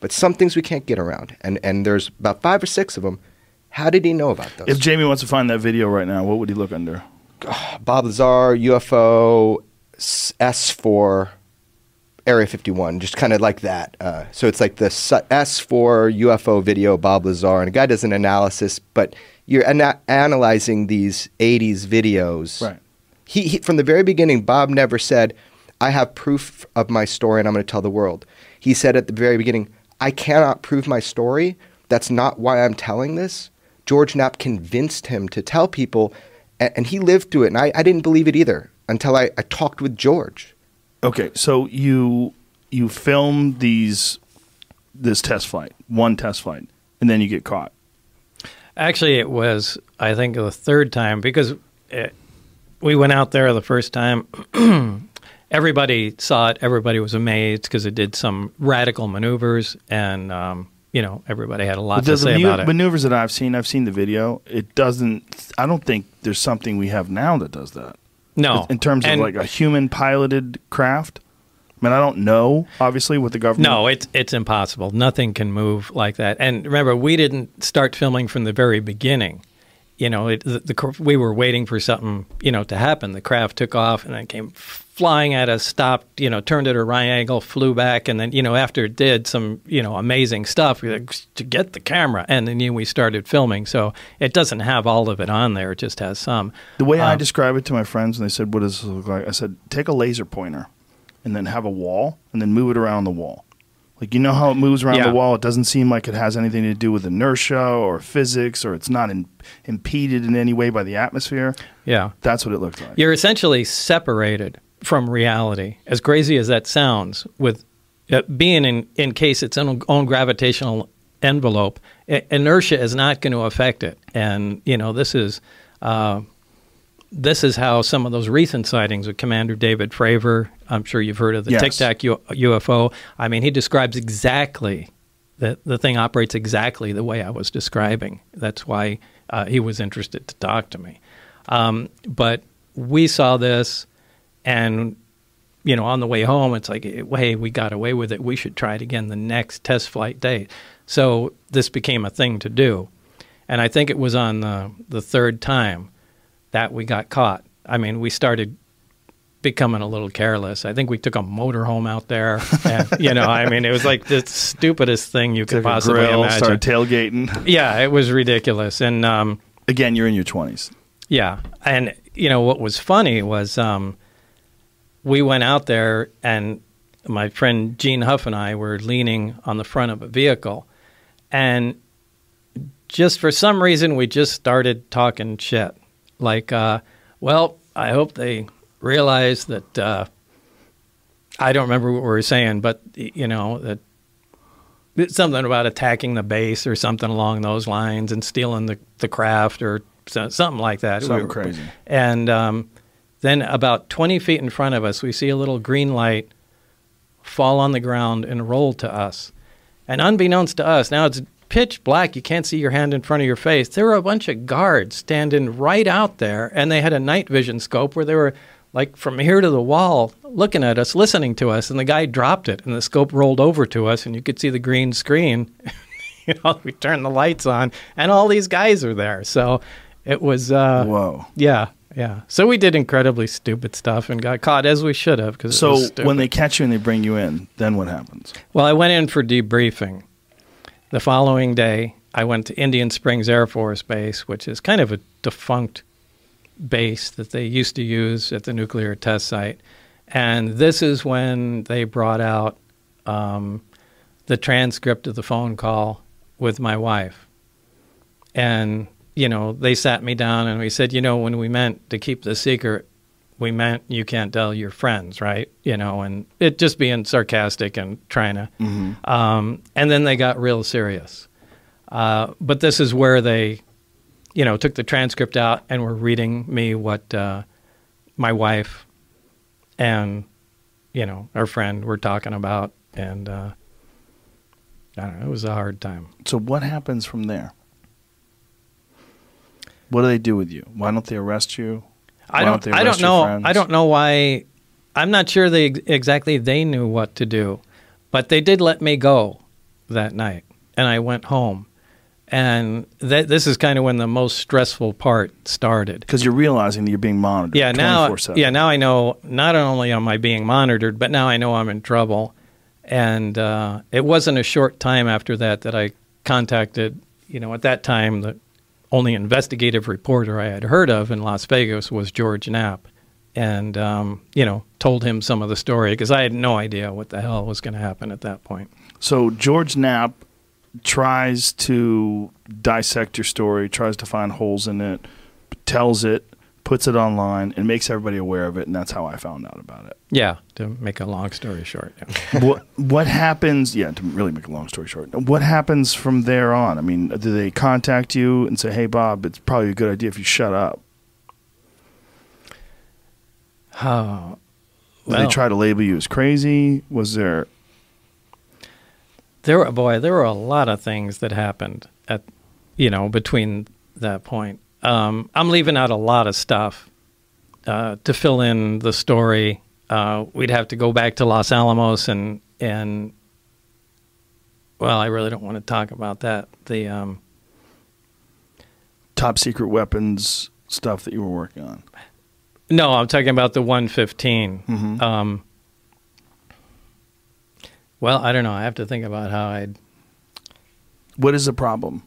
but some things we can't get around, and and there's about five or six of them how did he know about those? If Jamie wants to find that video right now, what would he look under? Bob Lazar, UFO, S4, Area 51, just kind of like that. Uh, so it's like the S- S4 UFO video, Bob Lazar, and a guy does an analysis, but you're ana- analyzing these 80s videos. Right. He, he from the very beginning, Bob never said, "I have proof of my story and I'm going to tell the world." He said at the very beginning, "I cannot prove my story. That's not why I'm telling this." George Knapp convinced him to tell people, and, and he lived through it. And I, I didn't believe it either until I, I talked with George. Okay, so you you film these this test flight, one test flight, and then you get caught. Actually, it was I think the third time because it, we went out there the first time. everybody saw it. Everybody was amazed because it did some radical maneuvers, and um, you know everybody had a lot to say about it. maneuvers that I've seen, I've seen the video. It doesn't. I don't think there's something we have now that does that. No. in terms of And- like a human piloted craft. I mean, I don't know, obviously, with the government. No, it's it's impossible. Nothing can move like that. And remember, we didn't start filming from the very beginning. You know, it, the, the we were waiting for something, you know, to happen. The craft took off and then came flying at us, stopped, you know, turned at a right angle, flew back, and then, you know, after it did some, you know, amazing stuff, we like, to get the camera, and then you know, we started filming. So it doesn't have all of it on there; it just has some. The way I Um, describe it to my friends, and they said, "What does this look like?" I said, "Take a laser pointer, and then have a wall, and then move it around the wall. Like you know how it moves around Yeah. the wall. It doesn't seem like it has anything to do with inertia or physics, or it's not in, impeded in any way by the atmosphere. Yeah. That's what it looked like. You're essentially separated from reality, as crazy as that sounds, with uh, being in, in case its own, own gravitational envelope. I- inertia is not going to affect it, and you know this is uh, this is how some of those recent sightings of Commander David Fravor. I'm sure you've heard of the Yes. Tic Tac U- UFO. I mean, he describes exactly the the thing operates exactly the way I was describing. That's why uh, he was interested to talk to me. Um, but we saw this, and you know, on the way home, it's like, hey, we got away with it. We should try it again the next test flight day. So this became a thing to do, and I think it was on the the third time that we got caught. I mean, we started becoming a little careless. I think we took a motorhome out there, and you know, I mean, it was like the stupidest thing you could Took possibly grill, imagine. started tailgating. Yeah, it was ridiculous. And um, again, you're in your twenties. Yeah, and you know what was funny was um, we went out there, and my friend Gene Huff and I were leaning on the front of a vehicle, and just for some reason we just started talking shit. Like, uh, well, I hope they realize that. Uh, I don't remember what we were saying, but you know that something about attacking the base or something along those lines and stealing the, the craft or so, something like that. Were- crazy. And um, then about 20 feet in front of us, we see a little green light fall on the ground and roll to us. And unbeknownst to us, now it's pitch black. You can't see your hand in front of your face. There were a bunch of guards standing right out there, and they had a night vision scope where they were like from here to the wall looking at us, listening to us. And the guy dropped it, and the scope rolled over to us, and you could see the green screen. you know, we turned the lights on, and all these guys are there. So it was. Uh, Whoa. Yeah, yeah. So we did incredibly stupid stuff and got caught as we should have. Cause So when they catch you and they bring you in, then what happens? Well, I went in for debriefing. The following day, I went to Indian Springs Air Force Base, which is kind of a defunct base that they used to use at the nuclear test site. And this is when they brought out um, the transcript of the phone call with my wife. And, you know, they sat me down and we said, you know, when we meant to keep the secret, we meant you can't tell your friends, right? You know, and it just being sarcastic and trying to. Mhm. Um, and then they got real serious. Uh, but this is where they, you know, took the transcript out and were reading me what uh, my wife and, you know, our friend were talking about. And uh, I don't know, it was a hard time. So what happens from there? What do they do with you? Why don't they arrest you? I Why don't. they I don't know. I don't know why. I'm not sure they exactly they knew what to do, but they did let me go that night, and I went home, And that this is kind of when the most stressful part started. Because you're realizing that you're being monitored. Yeah, now 24/7. yeah, now I know not only am I being monitored, but now I know I'm in trouble. And uh, it wasn't a short time after that that I contacted, you know, at that time the only investigative reporter I had heard of in Las Vegas was George Knapp, and um, you know, told him some of the story because I had no idea what the hell was going to happen at that point. So George Knapp tries to dissect your story, tries to find holes in it, tells it, puts it online, and makes everybody aware of it, and that's how I found out about it. Yeah, to make a long story short. Yeah. what what happens? Yeah, to really make a long story short, what happens from there on? I mean, do they contact you and say, "Hey, Bob, it's probably a good idea if you shut up"? Oh, Did well, they try to label you as crazy? Was there? there were boy, there were a lot of things that happened at, you know, between that point. Um, I'm leaving out a lot of stuff uh, to fill in the story. Uh, we'd have to go back to Los Alamos and and. Well, I really don't want to talk about that. The um, top secret weapons stuff that you were working on. No, I'm talking about the 115. Mhm. Um, well, I don't know. I have to think about how I'd. What is the problem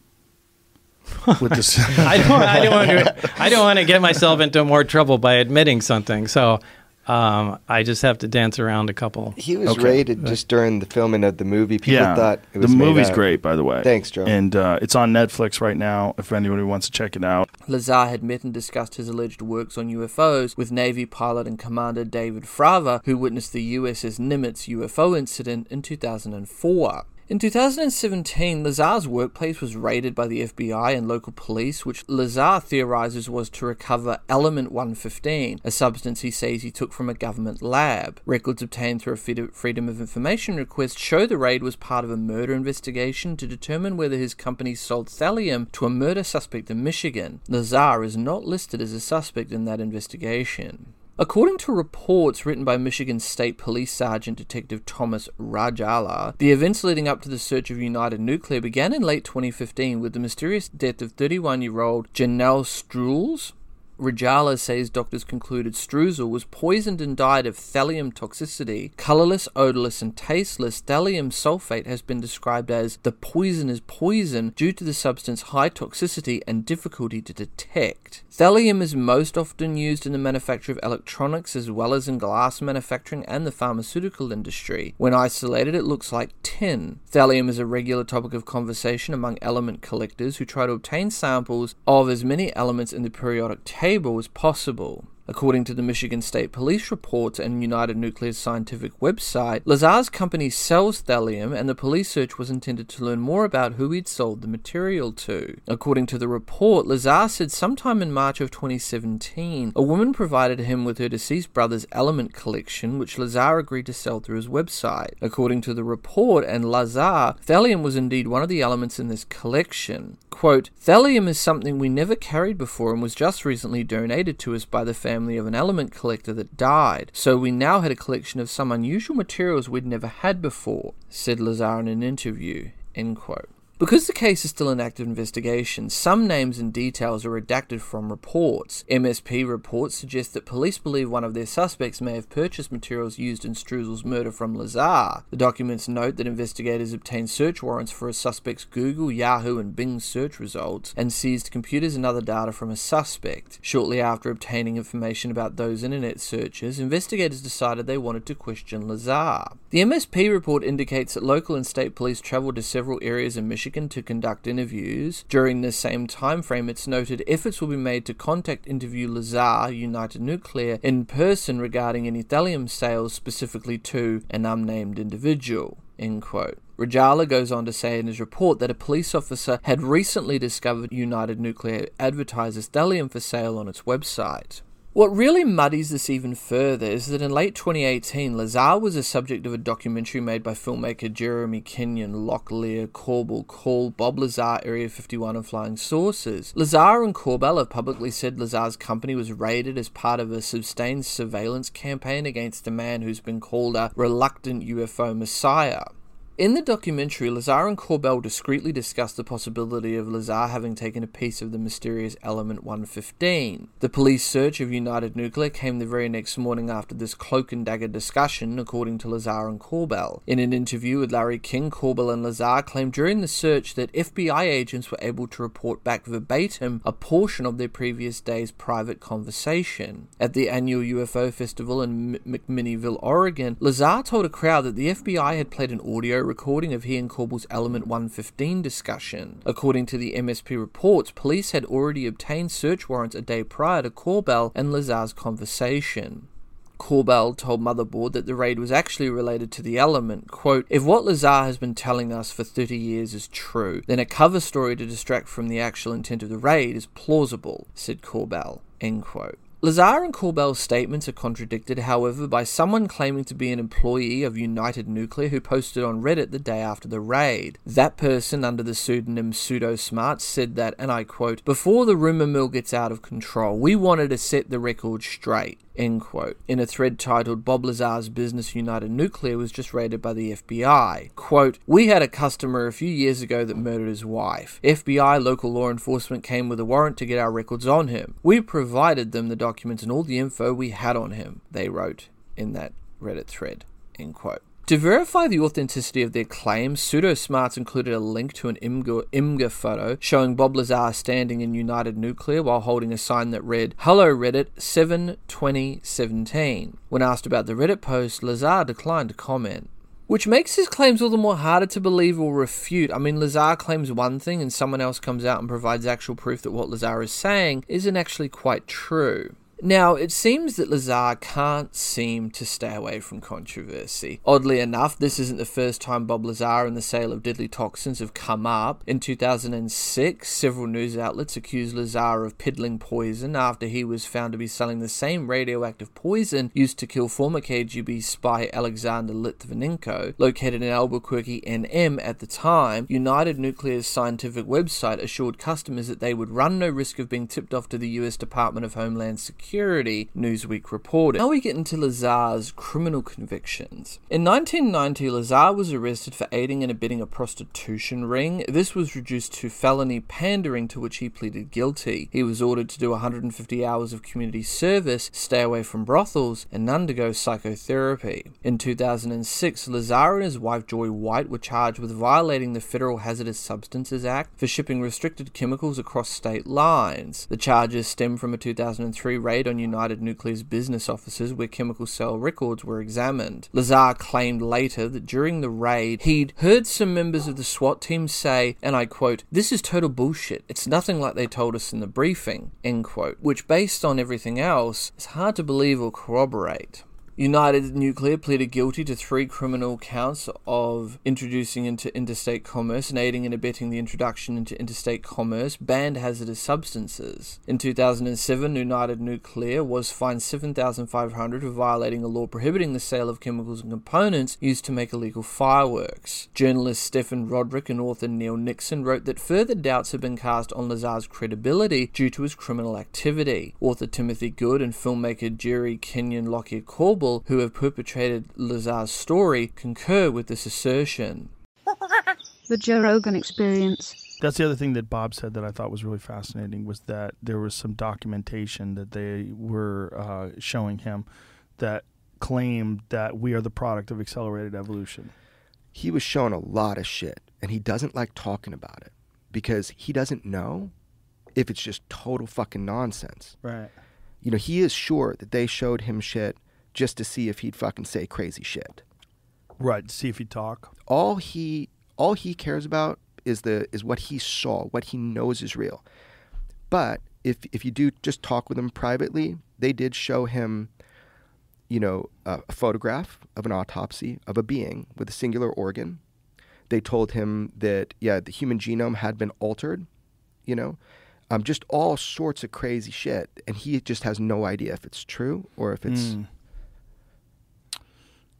with this? I don't. I don't want to. I don't want to get myself into more trouble by admitting something. So, um, I just have to dance around a couple. He was rated just during the filming of the movie. People yeah, thought it the was made movie's up. great, by the way. Thanks, Joe. And uh, it's on Netflix right now. If anybody wants to check it out. Lazar had met and discussed his alleged works on UFOs with Navy pilot and commander David Fravor, who witnessed the USS Nimitz UFO incident in 2004. In 2017, Lazar's workplace was raided by the FBI and local police, which Lazar theorizes was to recover Element 115, a substance he says he took from a government lab. Records obtained through a Freedom- of Information request show the raid was part of a murder investigation to determine whether his company sold thallium to a murder suspect in Michigan. Lazar is not listed as a suspect in that investigation. According to reports written by Michigan State Police Sergeant Detective Thomas Rajala, the events leading up to the search of United Nuclear began in late 2015 with the mysterious death of 31 year old Janelle Struzel. Rajala says doctors concluded Struzel was poisoned and died of thallium toxicity. Colorless, odorless, and tasteless, thallium sulfate has been described as the poisoner's poison due to the substance's high toxicity and difficulty to detect. Thallium is most often used in the manufacture of electronics as well as in glass manufacturing and the pharmaceutical industry. When isolated, it looks like tin. Thallium is a regular topic of conversation among element collectors who try to obtain samples of as many elements in the periodic table as possible. According to the Michigan State Police reports and United Nuclear's scientific website, Lazar's company sells thallium, and the police search was intended to learn more about who he'd sold the material to. According to the report, Lazar said sometime in March of 2017, a woman provided him with her deceased brother's element collection, which Lazar agreed to sell through his website. According to the report and Lazar, thallium was indeed one of the elements in this collection. Quote, Thallium is something we never carried before and was just recently donated to us by the family of an element collector that died, so we now had a collection of some unusual materials we'd never had before, said Lazar in an interview. End quote. Because the case is still an active investigation, some names and details are redacted from reports. MSP reports suggest that police believe one of their suspects may have purchased materials used in Struzel's murder from Lazar. The documents note that investigators obtained search warrants for a suspect's Google, Yahoo, and Bing search results and seized computers and other data from a suspect. Shortly after obtaining information about those internet searches, investigators decided they wanted to question Lazar. The MSP report indicates that local and state police traveled to several areas in Michigan to conduct interviews. During this same time frame, it's noted efforts will be made to contact interview Lazar, United Nuclear, in person regarding any thallium sales specifically to an unnamed individual. End quote. Rajala goes on to say in his report that a police officer had recently discovered United Nuclear advertises thallium for sale on its website. What really muddies this even further is that in late 2018, Lazar was the subject of a documentary made by filmmaker Jeremy Kenyon, Lockyer, Corbell, Call, Bob Lazar, Area 51, and Flying Saucers. Lazar and Corbell have publicly said Lazar's company was raided as part of a sustained surveillance campaign against a man who's been called a reluctant UFO messiah. In the documentary, Lazar and Corbell discreetly discuss the possibility of Lazar having taken a piece of the mysterious element 115. The police search of United Nuclear came the very next morning after this cloak and dagger discussion, according to Lazar and Corbell. In an interview with Larry King, Corbell and Lazar claimed during the search that FBI agents were able to report back verbatim a portion of their previous day's private conversation. At the annual UFO festival in M- McMinnville, Oregon, Lazar told a crowd that the FBI had played an audio recording of he and Corbell's Element 115 discussion. According to the MSP reports, police had already obtained search warrants a day prior to Corbell and Lazar's conversation. Corbell told Motherboard that the raid was actually related to the element. Quote, If what Lazar has been telling us for 30 years is true, then a cover story to distract from the actual intent of the raid is plausible, said Corbell. End quote. Lazar and Corbell's statements are contradicted, however, by someone claiming to be an employee of United Nuclear who posted on Reddit the day after the raid. That person, under the pseudonym Pseudo Smart, said that, and I quote, Before the rumor mill gets out of control, we wanted to set the record straight. End quote. In a thread titled Bob Lazar's business United Nuclear was just raided by the FBI. Quote, We had a customer a few years ago that murdered his wife. FBI local law enforcement came with a warrant to get our records on him. We provided them the documents and all the info we had on him, they wrote in that Reddit thread. End quote. To verify the authenticity of their claims, Pseudosmarts included a link to an Imgur, Imgur photo showing Bob Lazar standing in United Nuclear while holding a sign that read, Hello Reddit 7 2017. When asked about the Reddit post, Lazar declined to comment. Which makes his claims all the more harder to believe or refute. I mean, Lazar claims one thing and someone else comes out and provides actual proof that what Lazar is saying isn't actually quite true. Now, it seems that Lazar can't seem to stay away from controversy. Oddly enough, this isn't the first time Bob Lazar and the sale of deadly toxins have come up. In 2006, several news outlets accused Lazar of piddling poison after he was found to be selling the same radioactive poison used to kill former KGB spy Alexander Litvinenko, located in Albuquerque, NM at the time. United Nuclear's scientific website assured customers that they would run no risk of being tipped off to the US Department of Homeland Security Security, Newsweek reported. Now we get into Lazar's criminal convictions. In 1990, Lazar was arrested for aiding and abetting a prostitution ring. This was reduced to felony pandering, to which he pleaded guilty. He was ordered to do 150 hours of community service, stay away from brothels, and undergo psychotherapy. In 2006, Lazar and his wife Joy White were charged with violating the Federal Hazardous Substances Act for shipping restricted chemicals across state lines. The charges stem from a 2003 raid on United Nuclear's business offices where chemical cell records were examined. Lazar claimed later that during the raid, he'd heard some members of the SWAT team say, and I quote, This is total bullshit. It's nothing like they told us in the briefing, end quote, which, based on everything else, is hard to believe or corroborate. United Nuclear pleaded guilty to three criminal counts of introducing into interstate commerce and aiding and abetting the introduction into interstate commerce banned hazardous substances. In 2007, United Nuclear was fined 7500 for violating a law prohibiting the sale of chemicals and components used to make illegal fireworks. Journalist Stephen Rodrick and author Neil Nixon wrote that further doubts have been cast on Lazar's credibility due to his criminal activity. Author Timothy Good and filmmaker Jerry Kenyon Lockyer Corbell who have perpetrated Lazar's story concur with this assertion. The Joe Rogan Experience. That's the other thing that Bob said that I thought was really fascinating was that there was some documentation that they were uh, showing him that claimed that we are the product of accelerated evolution. He was shown a lot of shit, and he doesn't like talking about it because he doesn't know if it's just total fucking nonsense. Right. You know, he is sure that they showed him shit just to see if he'd fucking say crazy shit. Right, see if he'd talk. All he all he cares about is the is what he saw, what he knows is real. But if if you do just talk with him privately, they did show him you know, a, a photograph of an autopsy of a being with a singular organ. They told him that yeah, the human genome had been altered, you know, um, just all sorts of crazy shit, and he just has no idea if it's true or if it's Mm.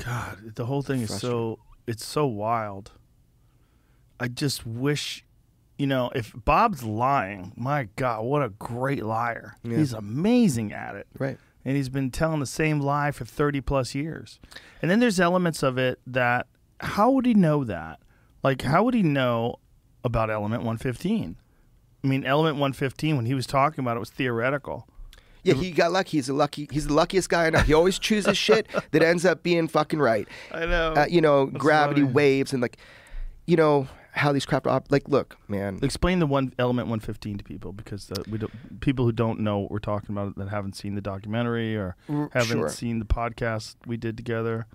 God, the whole thing is so it's so wild. I just wish, you know, if Bob's lying, my God, what a great liar! Yeah. He's amazing at it, right? And he's been telling the same lie for thirty plus years. And then there's elements of it that how would he know that? Like, how would he know about element 115? I mean, element 115, when he was talking about it, was theoretical. Yeah, he got lucky. He's a lucky. He's the luckiest guy I know. He always chooses shit that ends up being fucking right. I know. Uh, you know, That's gravity funny. waves and like, you know how these craft op- like. Look, man. Explain the one element 115 to people because uh, we don't, people who don't know what we're talking about that haven't seen the documentary or haven't sure. seen the podcast we did together.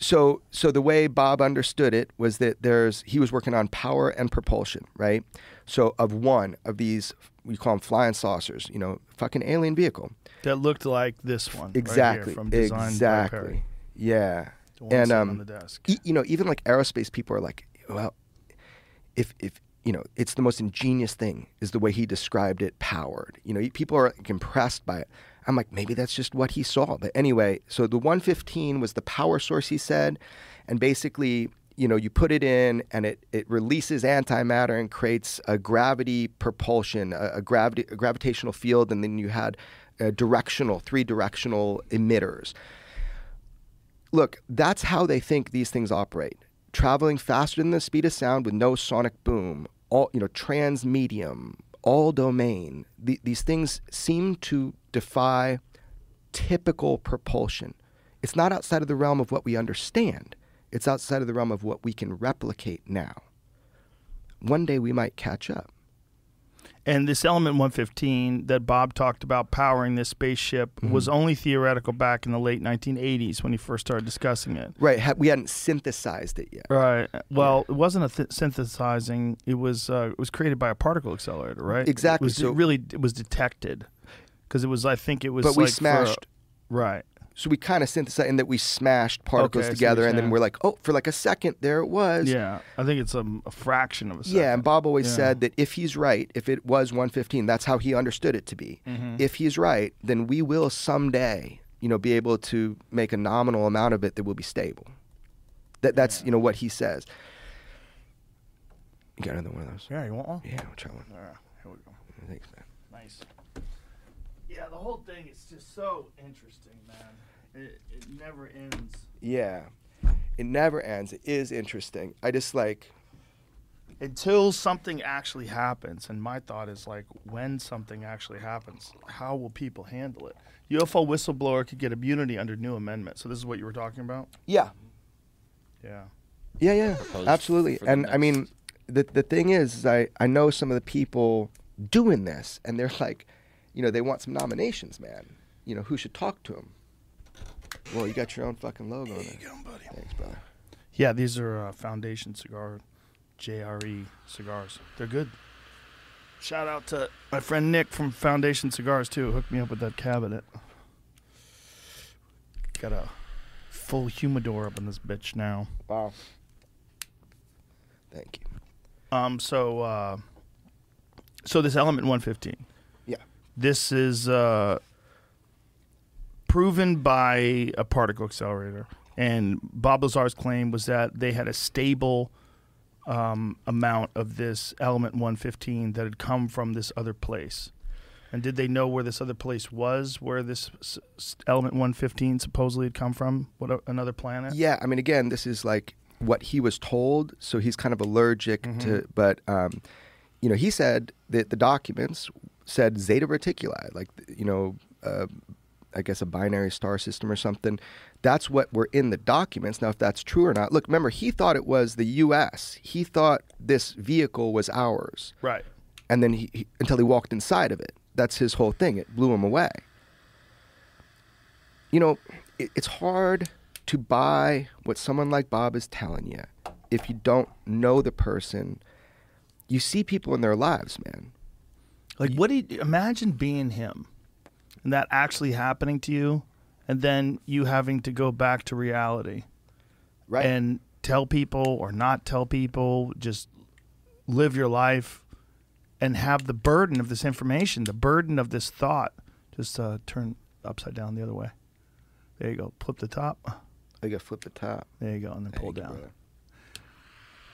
so so the way Bob understood it was that there's he was working on power and propulsion, right? So of one of these we call them flying saucers, you know, fucking alien vehicle. That looked like this one. right here Exactly. from Design exactly. Perry. Yeah. And um on the desk. e- you know, even like aerospace people are like, well, if if you know, it's the most ingenious thing is the way he described it powered. You know, people are like, impressed by it. I'm like, maybe that's just what he saw. But anyway, so the 115 was the power source he said, and basically, you know, you put it in and it it releases antimatter and creates a gravity propulsion, a, a gravity a gravitational field, and then you had directional, three directional emitters look, that's how they think these things operate. Traveling faster than the speed of sound with no sonic boom, all you know, transmedium, all domain. The, these things seem to defy typical propulsion. It's not outside of the realm of what we understand. It's outside of the realm of what we can replicate now. One day we might catch up. And this element 115 that Bob talked about powering this spaceship Mm-hmm. was only theoretical back in the late 1980s when he first started discussing it. Right, we hadn't synthesized it yet. Right. Well, it wasn't a th- synthesizing. It was uh, it was created by a particle accelerator, right? Exactly, It, was, so- it really it was detected because it was. I think it was. But we like for- smashed. right. So we kind of synthesized in that we smashed particles Okay, I see what together, and then we're like, oh, for like a second, there it was. Yeah, I think it's a, a fraction of a second. Yeah, and Bob always Yeah. said that if he's right, if it was 115, that's how he understood it to be. Mhm. If he's right, then we will someday, you know, be able to make a nominal amount of it that will be stable. That that's you know what he says. You got another one of those? Yeah, you want one? Yeah, I'll try one. All right, here we go. Thanks, man. Nice. Yeah, the whole thing is just so interesting. It, it never ends. Yeah, it never ends. It is interesting. I just like until something actually happens and my thought is like when something actually happens how will people handle it ufo whistleblower could get immunity under new amendment so this is what you were talking about yeah, yeah Yeah, yeah, absolutely. for the And I mean, the the thing is, is I I know some of the people doing this, and they're like, you know, they want some nominations, man. You know, who should talk to them? Well, you got your own fucking logo. There you go, buddy. Thanks, brother. yeah these are uh, foundation cigar jre cigars they're good shout out to my friend nick from foundation cigars too hooked me up with that cabinet got a full humidor up in this bitch now Wow. Thank you. Um. So, uh, so this element 115. Yeah. This is uh, proven by a particle accelerator, and Bob Lazar's claim was that they had a stable um, amount of this element 115 that had come from this other place. And did they know where this other place was, where this element 115 supposedly had come from? What a, another planet? Yeah, I mean, again, this is like what he was told, so he's kind of allergic to. Mhm. But um, you know, he said that the documents said Zeta Reticuli, like you know, uh, I guess a binary star system or something. That's what were in the documents. Now, if that's true or not, look, remember, he thought it was the U.S. He thought this vehicle was ours, Right. and then he, he until he walked inside of it. That's his whole thing. It blew him away. You know, it, it's hard to buy what someone like Bob is telling you if you don't know the person. You see people in their lives, man. Like, what did imagine being him, and that actually happening to you, and then you having to go back to reality, right? And tell people or not tell people, just live your life, and have the burden of this information, the burden of this thought. Just uh, turn upside down the other way. There you go. Flip the top. I got flip the top. There you go, and then pull Thank down. brother.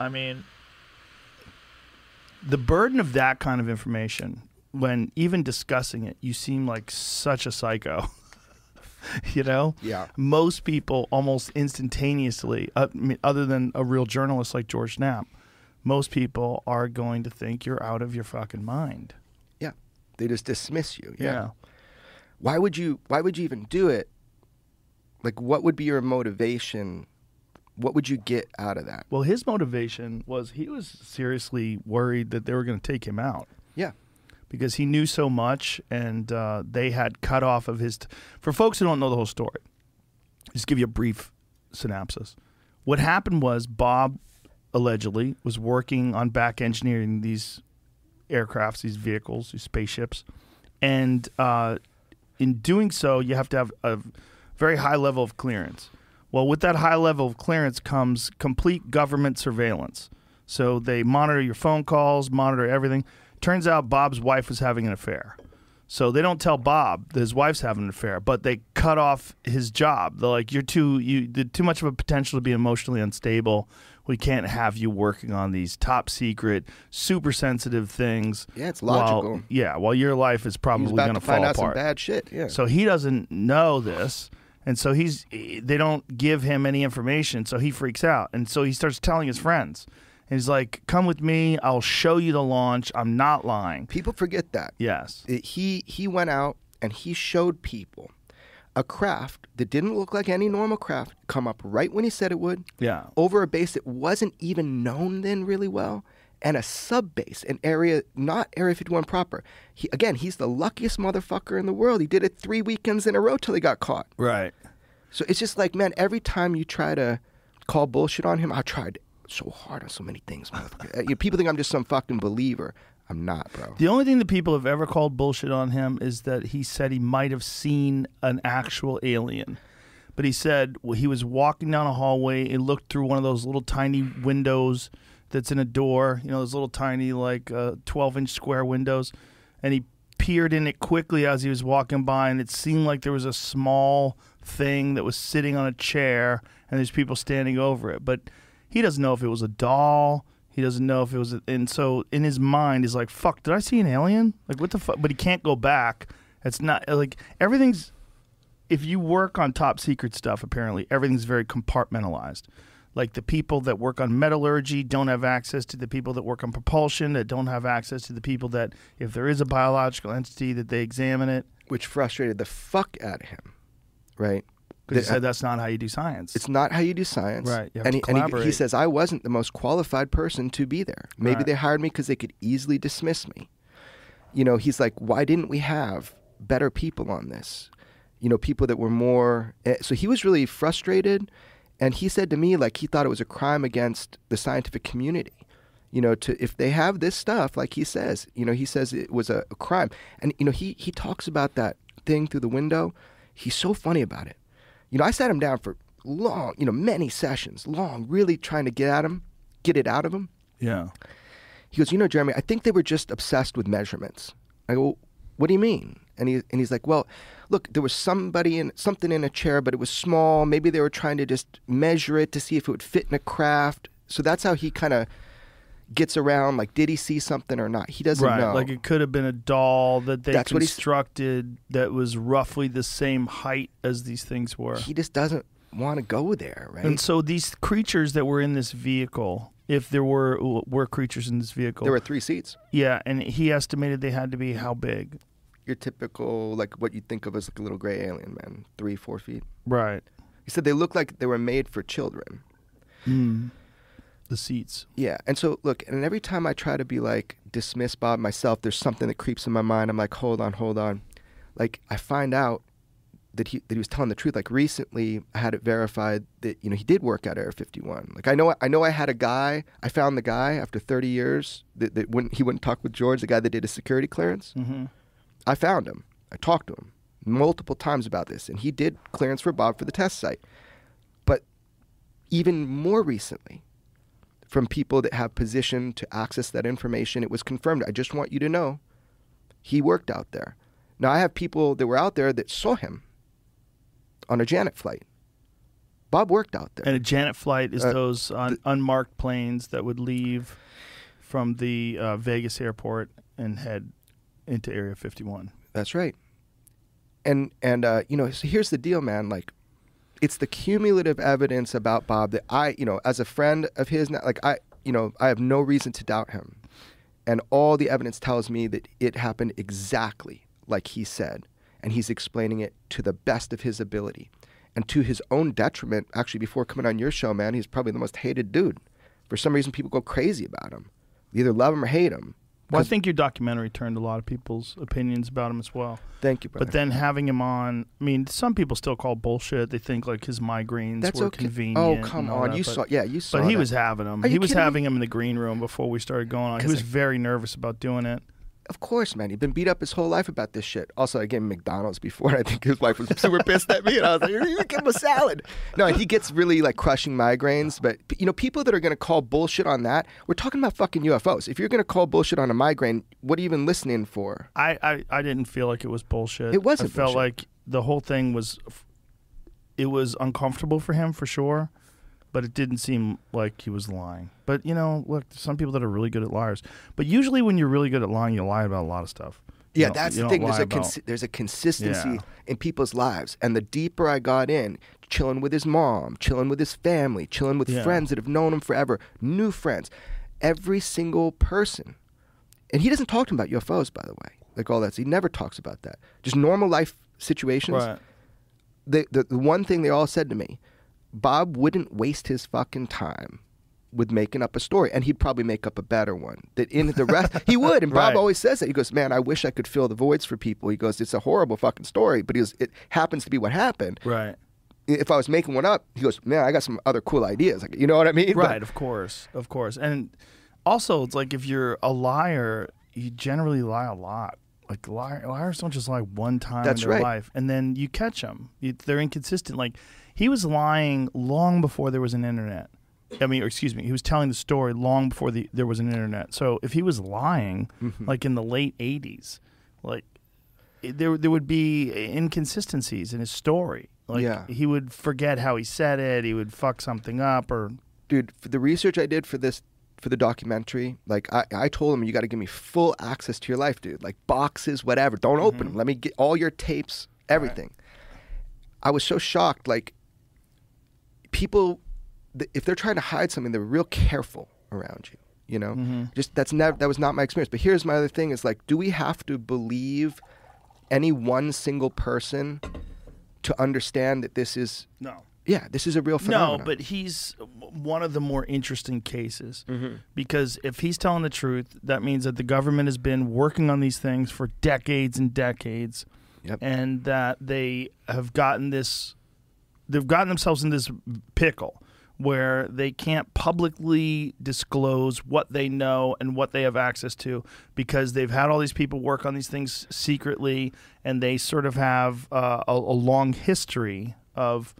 I mean, the burden of that kind of information, when even discussing it, you seem like such a psycho. you know? Yeah. Most people almost instantaneously, uh, other than a real journalist like George Knapp, most people are going to think you're out of your fucking mind. Yeah. They just dismiss you. Yeah. Yeah. Why would you why would you even do it? Like what would be your motivation? What would you get out of that? Well, his motivation was he was seriously worried that they were going to take him out. Because he knew so much and uh, they had cut off of his. For folks who don't know the whole story, just give you a brief synopsis. What happened was Bob allegedly was working on back engineering these aircrafts, these vehicles, these spaceships. And uh, in doing so, you have to have a very high level of clearance. Well, with that high level of clearance comes complete government surveillance. So they monitor your phone calls, monitor everything. Turns out Bob's wife was having an affair. So they don't tell Bob that his wife's having an affair, but they cut off his job. They're like, "You're too you did too much of a potential to be emotionally unstable. We can't have you working on these top secret, super sensitive things." Yeah, it's while- logical. yeah, while your life is probably going to fall find out some apart. bad shit, yeah. So he doesn't know this, and so he's eh, they don't give him any information. So he freaks out, and so he starts telling his friends. And he's like, "Come with me. I'll show you the launch. I'm not lying." People forget that. Yes. He he went out and he showed people a craft that didn't look like any normal craft come up right when he said it would. Yeah. Over a base that wasn't even known then really well. And a sub base, an area not Area 51 proper. He, again, he's the luckiest motherfucker in the world. He did it three weekends in a row till he got caught. Right. So it's just like, man, every time you try to call bullshit on him, I tried so hard on so many things, motherfucker. Uh, people think I'm just some fucking believer. I'm not, bro. The only thing that people have ever called bullshit on him is that he said he might have seen an actual alien. But he said well, he was walking down a hallway and looked through one of those little tiny windows that's in a door, you know, those little tiny, like uh, 12 inch square windows. And he peered in it quickly as he was walking by, and it seemed like there was a small thing that was sitting on a chair, and there's people standing over it. But he doesn't know if it was a doll. He doesn't know if it was, a, and so in his mind, he's like, "Fuck, did I see an alien? Like, what the fuck?" But he can't go back. It's not like everything's. If you work on top secret stuff, apparently everything's very compartmentalized. Like the people that work on metallurgy don't have access to the people that work on propulsion, that don't have access to the people that, if there is a biological entity, that they examine it. Which frustrated the fuck out of him, right? Because he said that's not how you do science. It's not how you do science. Right, and he, and he- he, says, I wasn't the most qualified person to be there. Maybe Right. they hired me because they could easily dismiss me. You know, he's like, why didn't we have better people on this? You know, people that were more. eh, So he was really frustrated. And he said to me, like, he thought it was a crime against the scientific community. You know, to if they have this stuff, like he says, you know, he says it was a, a crime. And, you know, he, he talks about that thing through the window. He's so funny about it. You know, I sat him down for long, you know, many sessions, long, really trying to get at him, get it out of him. Yeah. He goes, you know, Jeremy, I think they were just obsessed with measurements. I go, what do you mean? And he and he's like, well, look, there was somebody in something in a chair, but it was small. Maybe they were trying to just measure it to see if it would fit in a craft. So that's how he kind of gets around. Like, did he see something or not? He doesn't right, know. like it could have been a doll that they That's constructed that was roughly the same height as these things were. he just doesn't want to go there, right? And so these creatures that were in this vehicle, if there were were creatures in this vehicle, there were three seats. yeah, and he estimated they had to be how big? Your typical, like what you think of as like a little gray alien, man, three, four feet. Right. He said they looked like they were made for children. Mm. The seats. Yeah, and so look, and every time I try to be like dismiss Bob myself, there's something that creeps in my mind. I'm like, hold on, hold on. Like I find out that he that he was telling the truth. Like recently, I had it verified that you know he did work at Area 51. Like I know I know I had a guy. I found the guy after 30 years that, that wouldn't he wouldn't talk with George, the guy that did his security clearance. Mm-hmm. I found him. I talked to him multiple times about this, and he did clearance for Bob for the test site. But even more recently, from people that have position to access that information, it was confirmed. I just want you to know he worked out there. Now, I have people that were out there that saw him on a Janet flight. Bob worked out there. And a Janet flight is Uh, those un- unmarked planes that would leave from the uh, Vegas airport and head into Area 51. That's right. and and uh, you know, so here's the deal, man. Like, it's the cumulative evidence about Bob that I, you know, as a friend of his, like I, you know, I have no reason to doubt him, and all the evidence tells me that it happened exactly like he said, and he's explaining it to the best of his ability, and to his own detriment. Actually, before coming on your show, man, he's probably the most hated dude. For some reason, people go crazy about him. They either love him or hate him. Well, I think your documentary turned a lot of people's opinions about him as well. Thank you, brother. But then having him on, I mean, some people still call bullshit. They think like his migraines That's were okay. Oh, convenient. Oh, come on. that, You but- saw- yeah, you saw But he that. was having them. Are He was kidding me? having him in the green room before we started going on. He was I- very nervous about doing it. Of course, man. He'd been beat up his whole life about this shit. Also, I gave him McDonald's before, I think his wife was super pissed at me. And I was like, "You give him a salad." No, he gets really like crushing migraines. But you know, people that are going to call bullshit on that, we're talking about fucking UFOs. If you're going to call bullshit on a migraine, what are you even listening for? I, I, I didn't feel like it was bullshit. It wasn't I felt bullshit. like the whole thing was, it was uncomfortable for him for sure, but it didn't seem like he was lying. But you know, look, some people that are really good at liars. But usually, when you're really good at lying, you lie about a lot of stuff. You Yeah, that's the thing. There's a consi- there's a consistency Yeah. in people's lives, and the deeper I got in, chilling with his mom, chilling with his family, chilling with Yeah. friends that have known him forever, new friends, every single person, and he doesn't talk to them about UFOs, by the way, like all that. So He never talks about that. Just normal life situations. Right. The, the the one thing they all said to me, Bob wouldn't waste his fucking time with making up a story, and he'd probably make up a better one. That in the rest, he would. And Bob Right. always says that. He goes, "Man, I wish I could fill the voids for people." He goes, "It's a horrible fucking story, but he goes, it happens to be what happened." Right. If I was making one up, he goes, "Man, I got some other cool ideas." Like, you know what I mean? But- Right, of course, of course. And also, it's like if you're a liar, you generally lie a lot. Like liar, liars don't just lie one time That's in their right. life, and then you catch them. You, they're inconsistent. Like he was lying long before there was an internet. I mean, excuse me, he was telling the story long before the, there was an internet. So if he was lying, Mhm. like in the late '80s, like there there would be inconsistencies in his story. Like Yeah. he would forget how he said it. He would fuck something up, or dude, for the research I did for this for the documentary, like I, I told him you got to give me full access to your life, dude. Like boxes, whatever. Don't open them. Let me get all your tapes, everything. I was so shocked. Like people, if they're trying to hide something, they're real careful around you. You know, Mhm. just that's never that was not my experience. But here's my other thing: is like, do we have to believe any one single person to understand that this is No. Yeah, this is a real phenomenon. No, but he's one of the more interesting cases Mhm. because if he's telling the truth, that means that the government has been working on these things for decades and decades, and that they have gotten this, they've gotten themselves in this pickle where they can't publicly disclose what they know and what they have access to because they've had all these people work on these things secretly and they sort of have uh, a, a long history of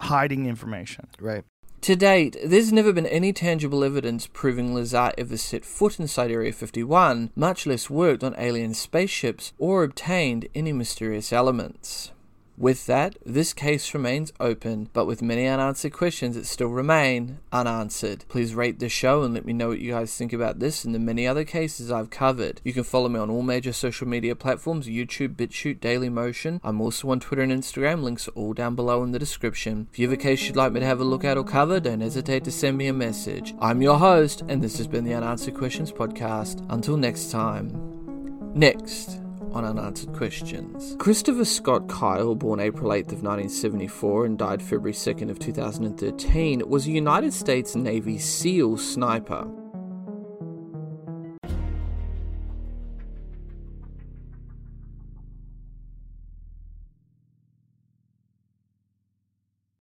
hiding information. Right. To date, there's never been any tangible evidence proving Lazar ever set foot inside Area 51, much less worked on alien spaceships or obtained any mysterious elements. With that, this case remains open, but with many unanswered questions that still remain unanswered. Please rate the show and let me know what you guys think about this and the many other cases I've covered. You can follow me on all major social media platforms YouTube, BitChute, Daily Motion. I'm also on Twitter and Instagram, links are all down below in the description. If you have a case you'd like me to have a look at or cover, don't hesitate to send me a message. I'm your host, and this has been the Unanswered Questions Podcast. Until next time. Next on Unanswered Questions. Christopher Scott Kyle, born April 8th of 1974 and died February 2nd of 2013, was a United States Navy SEAL sniper.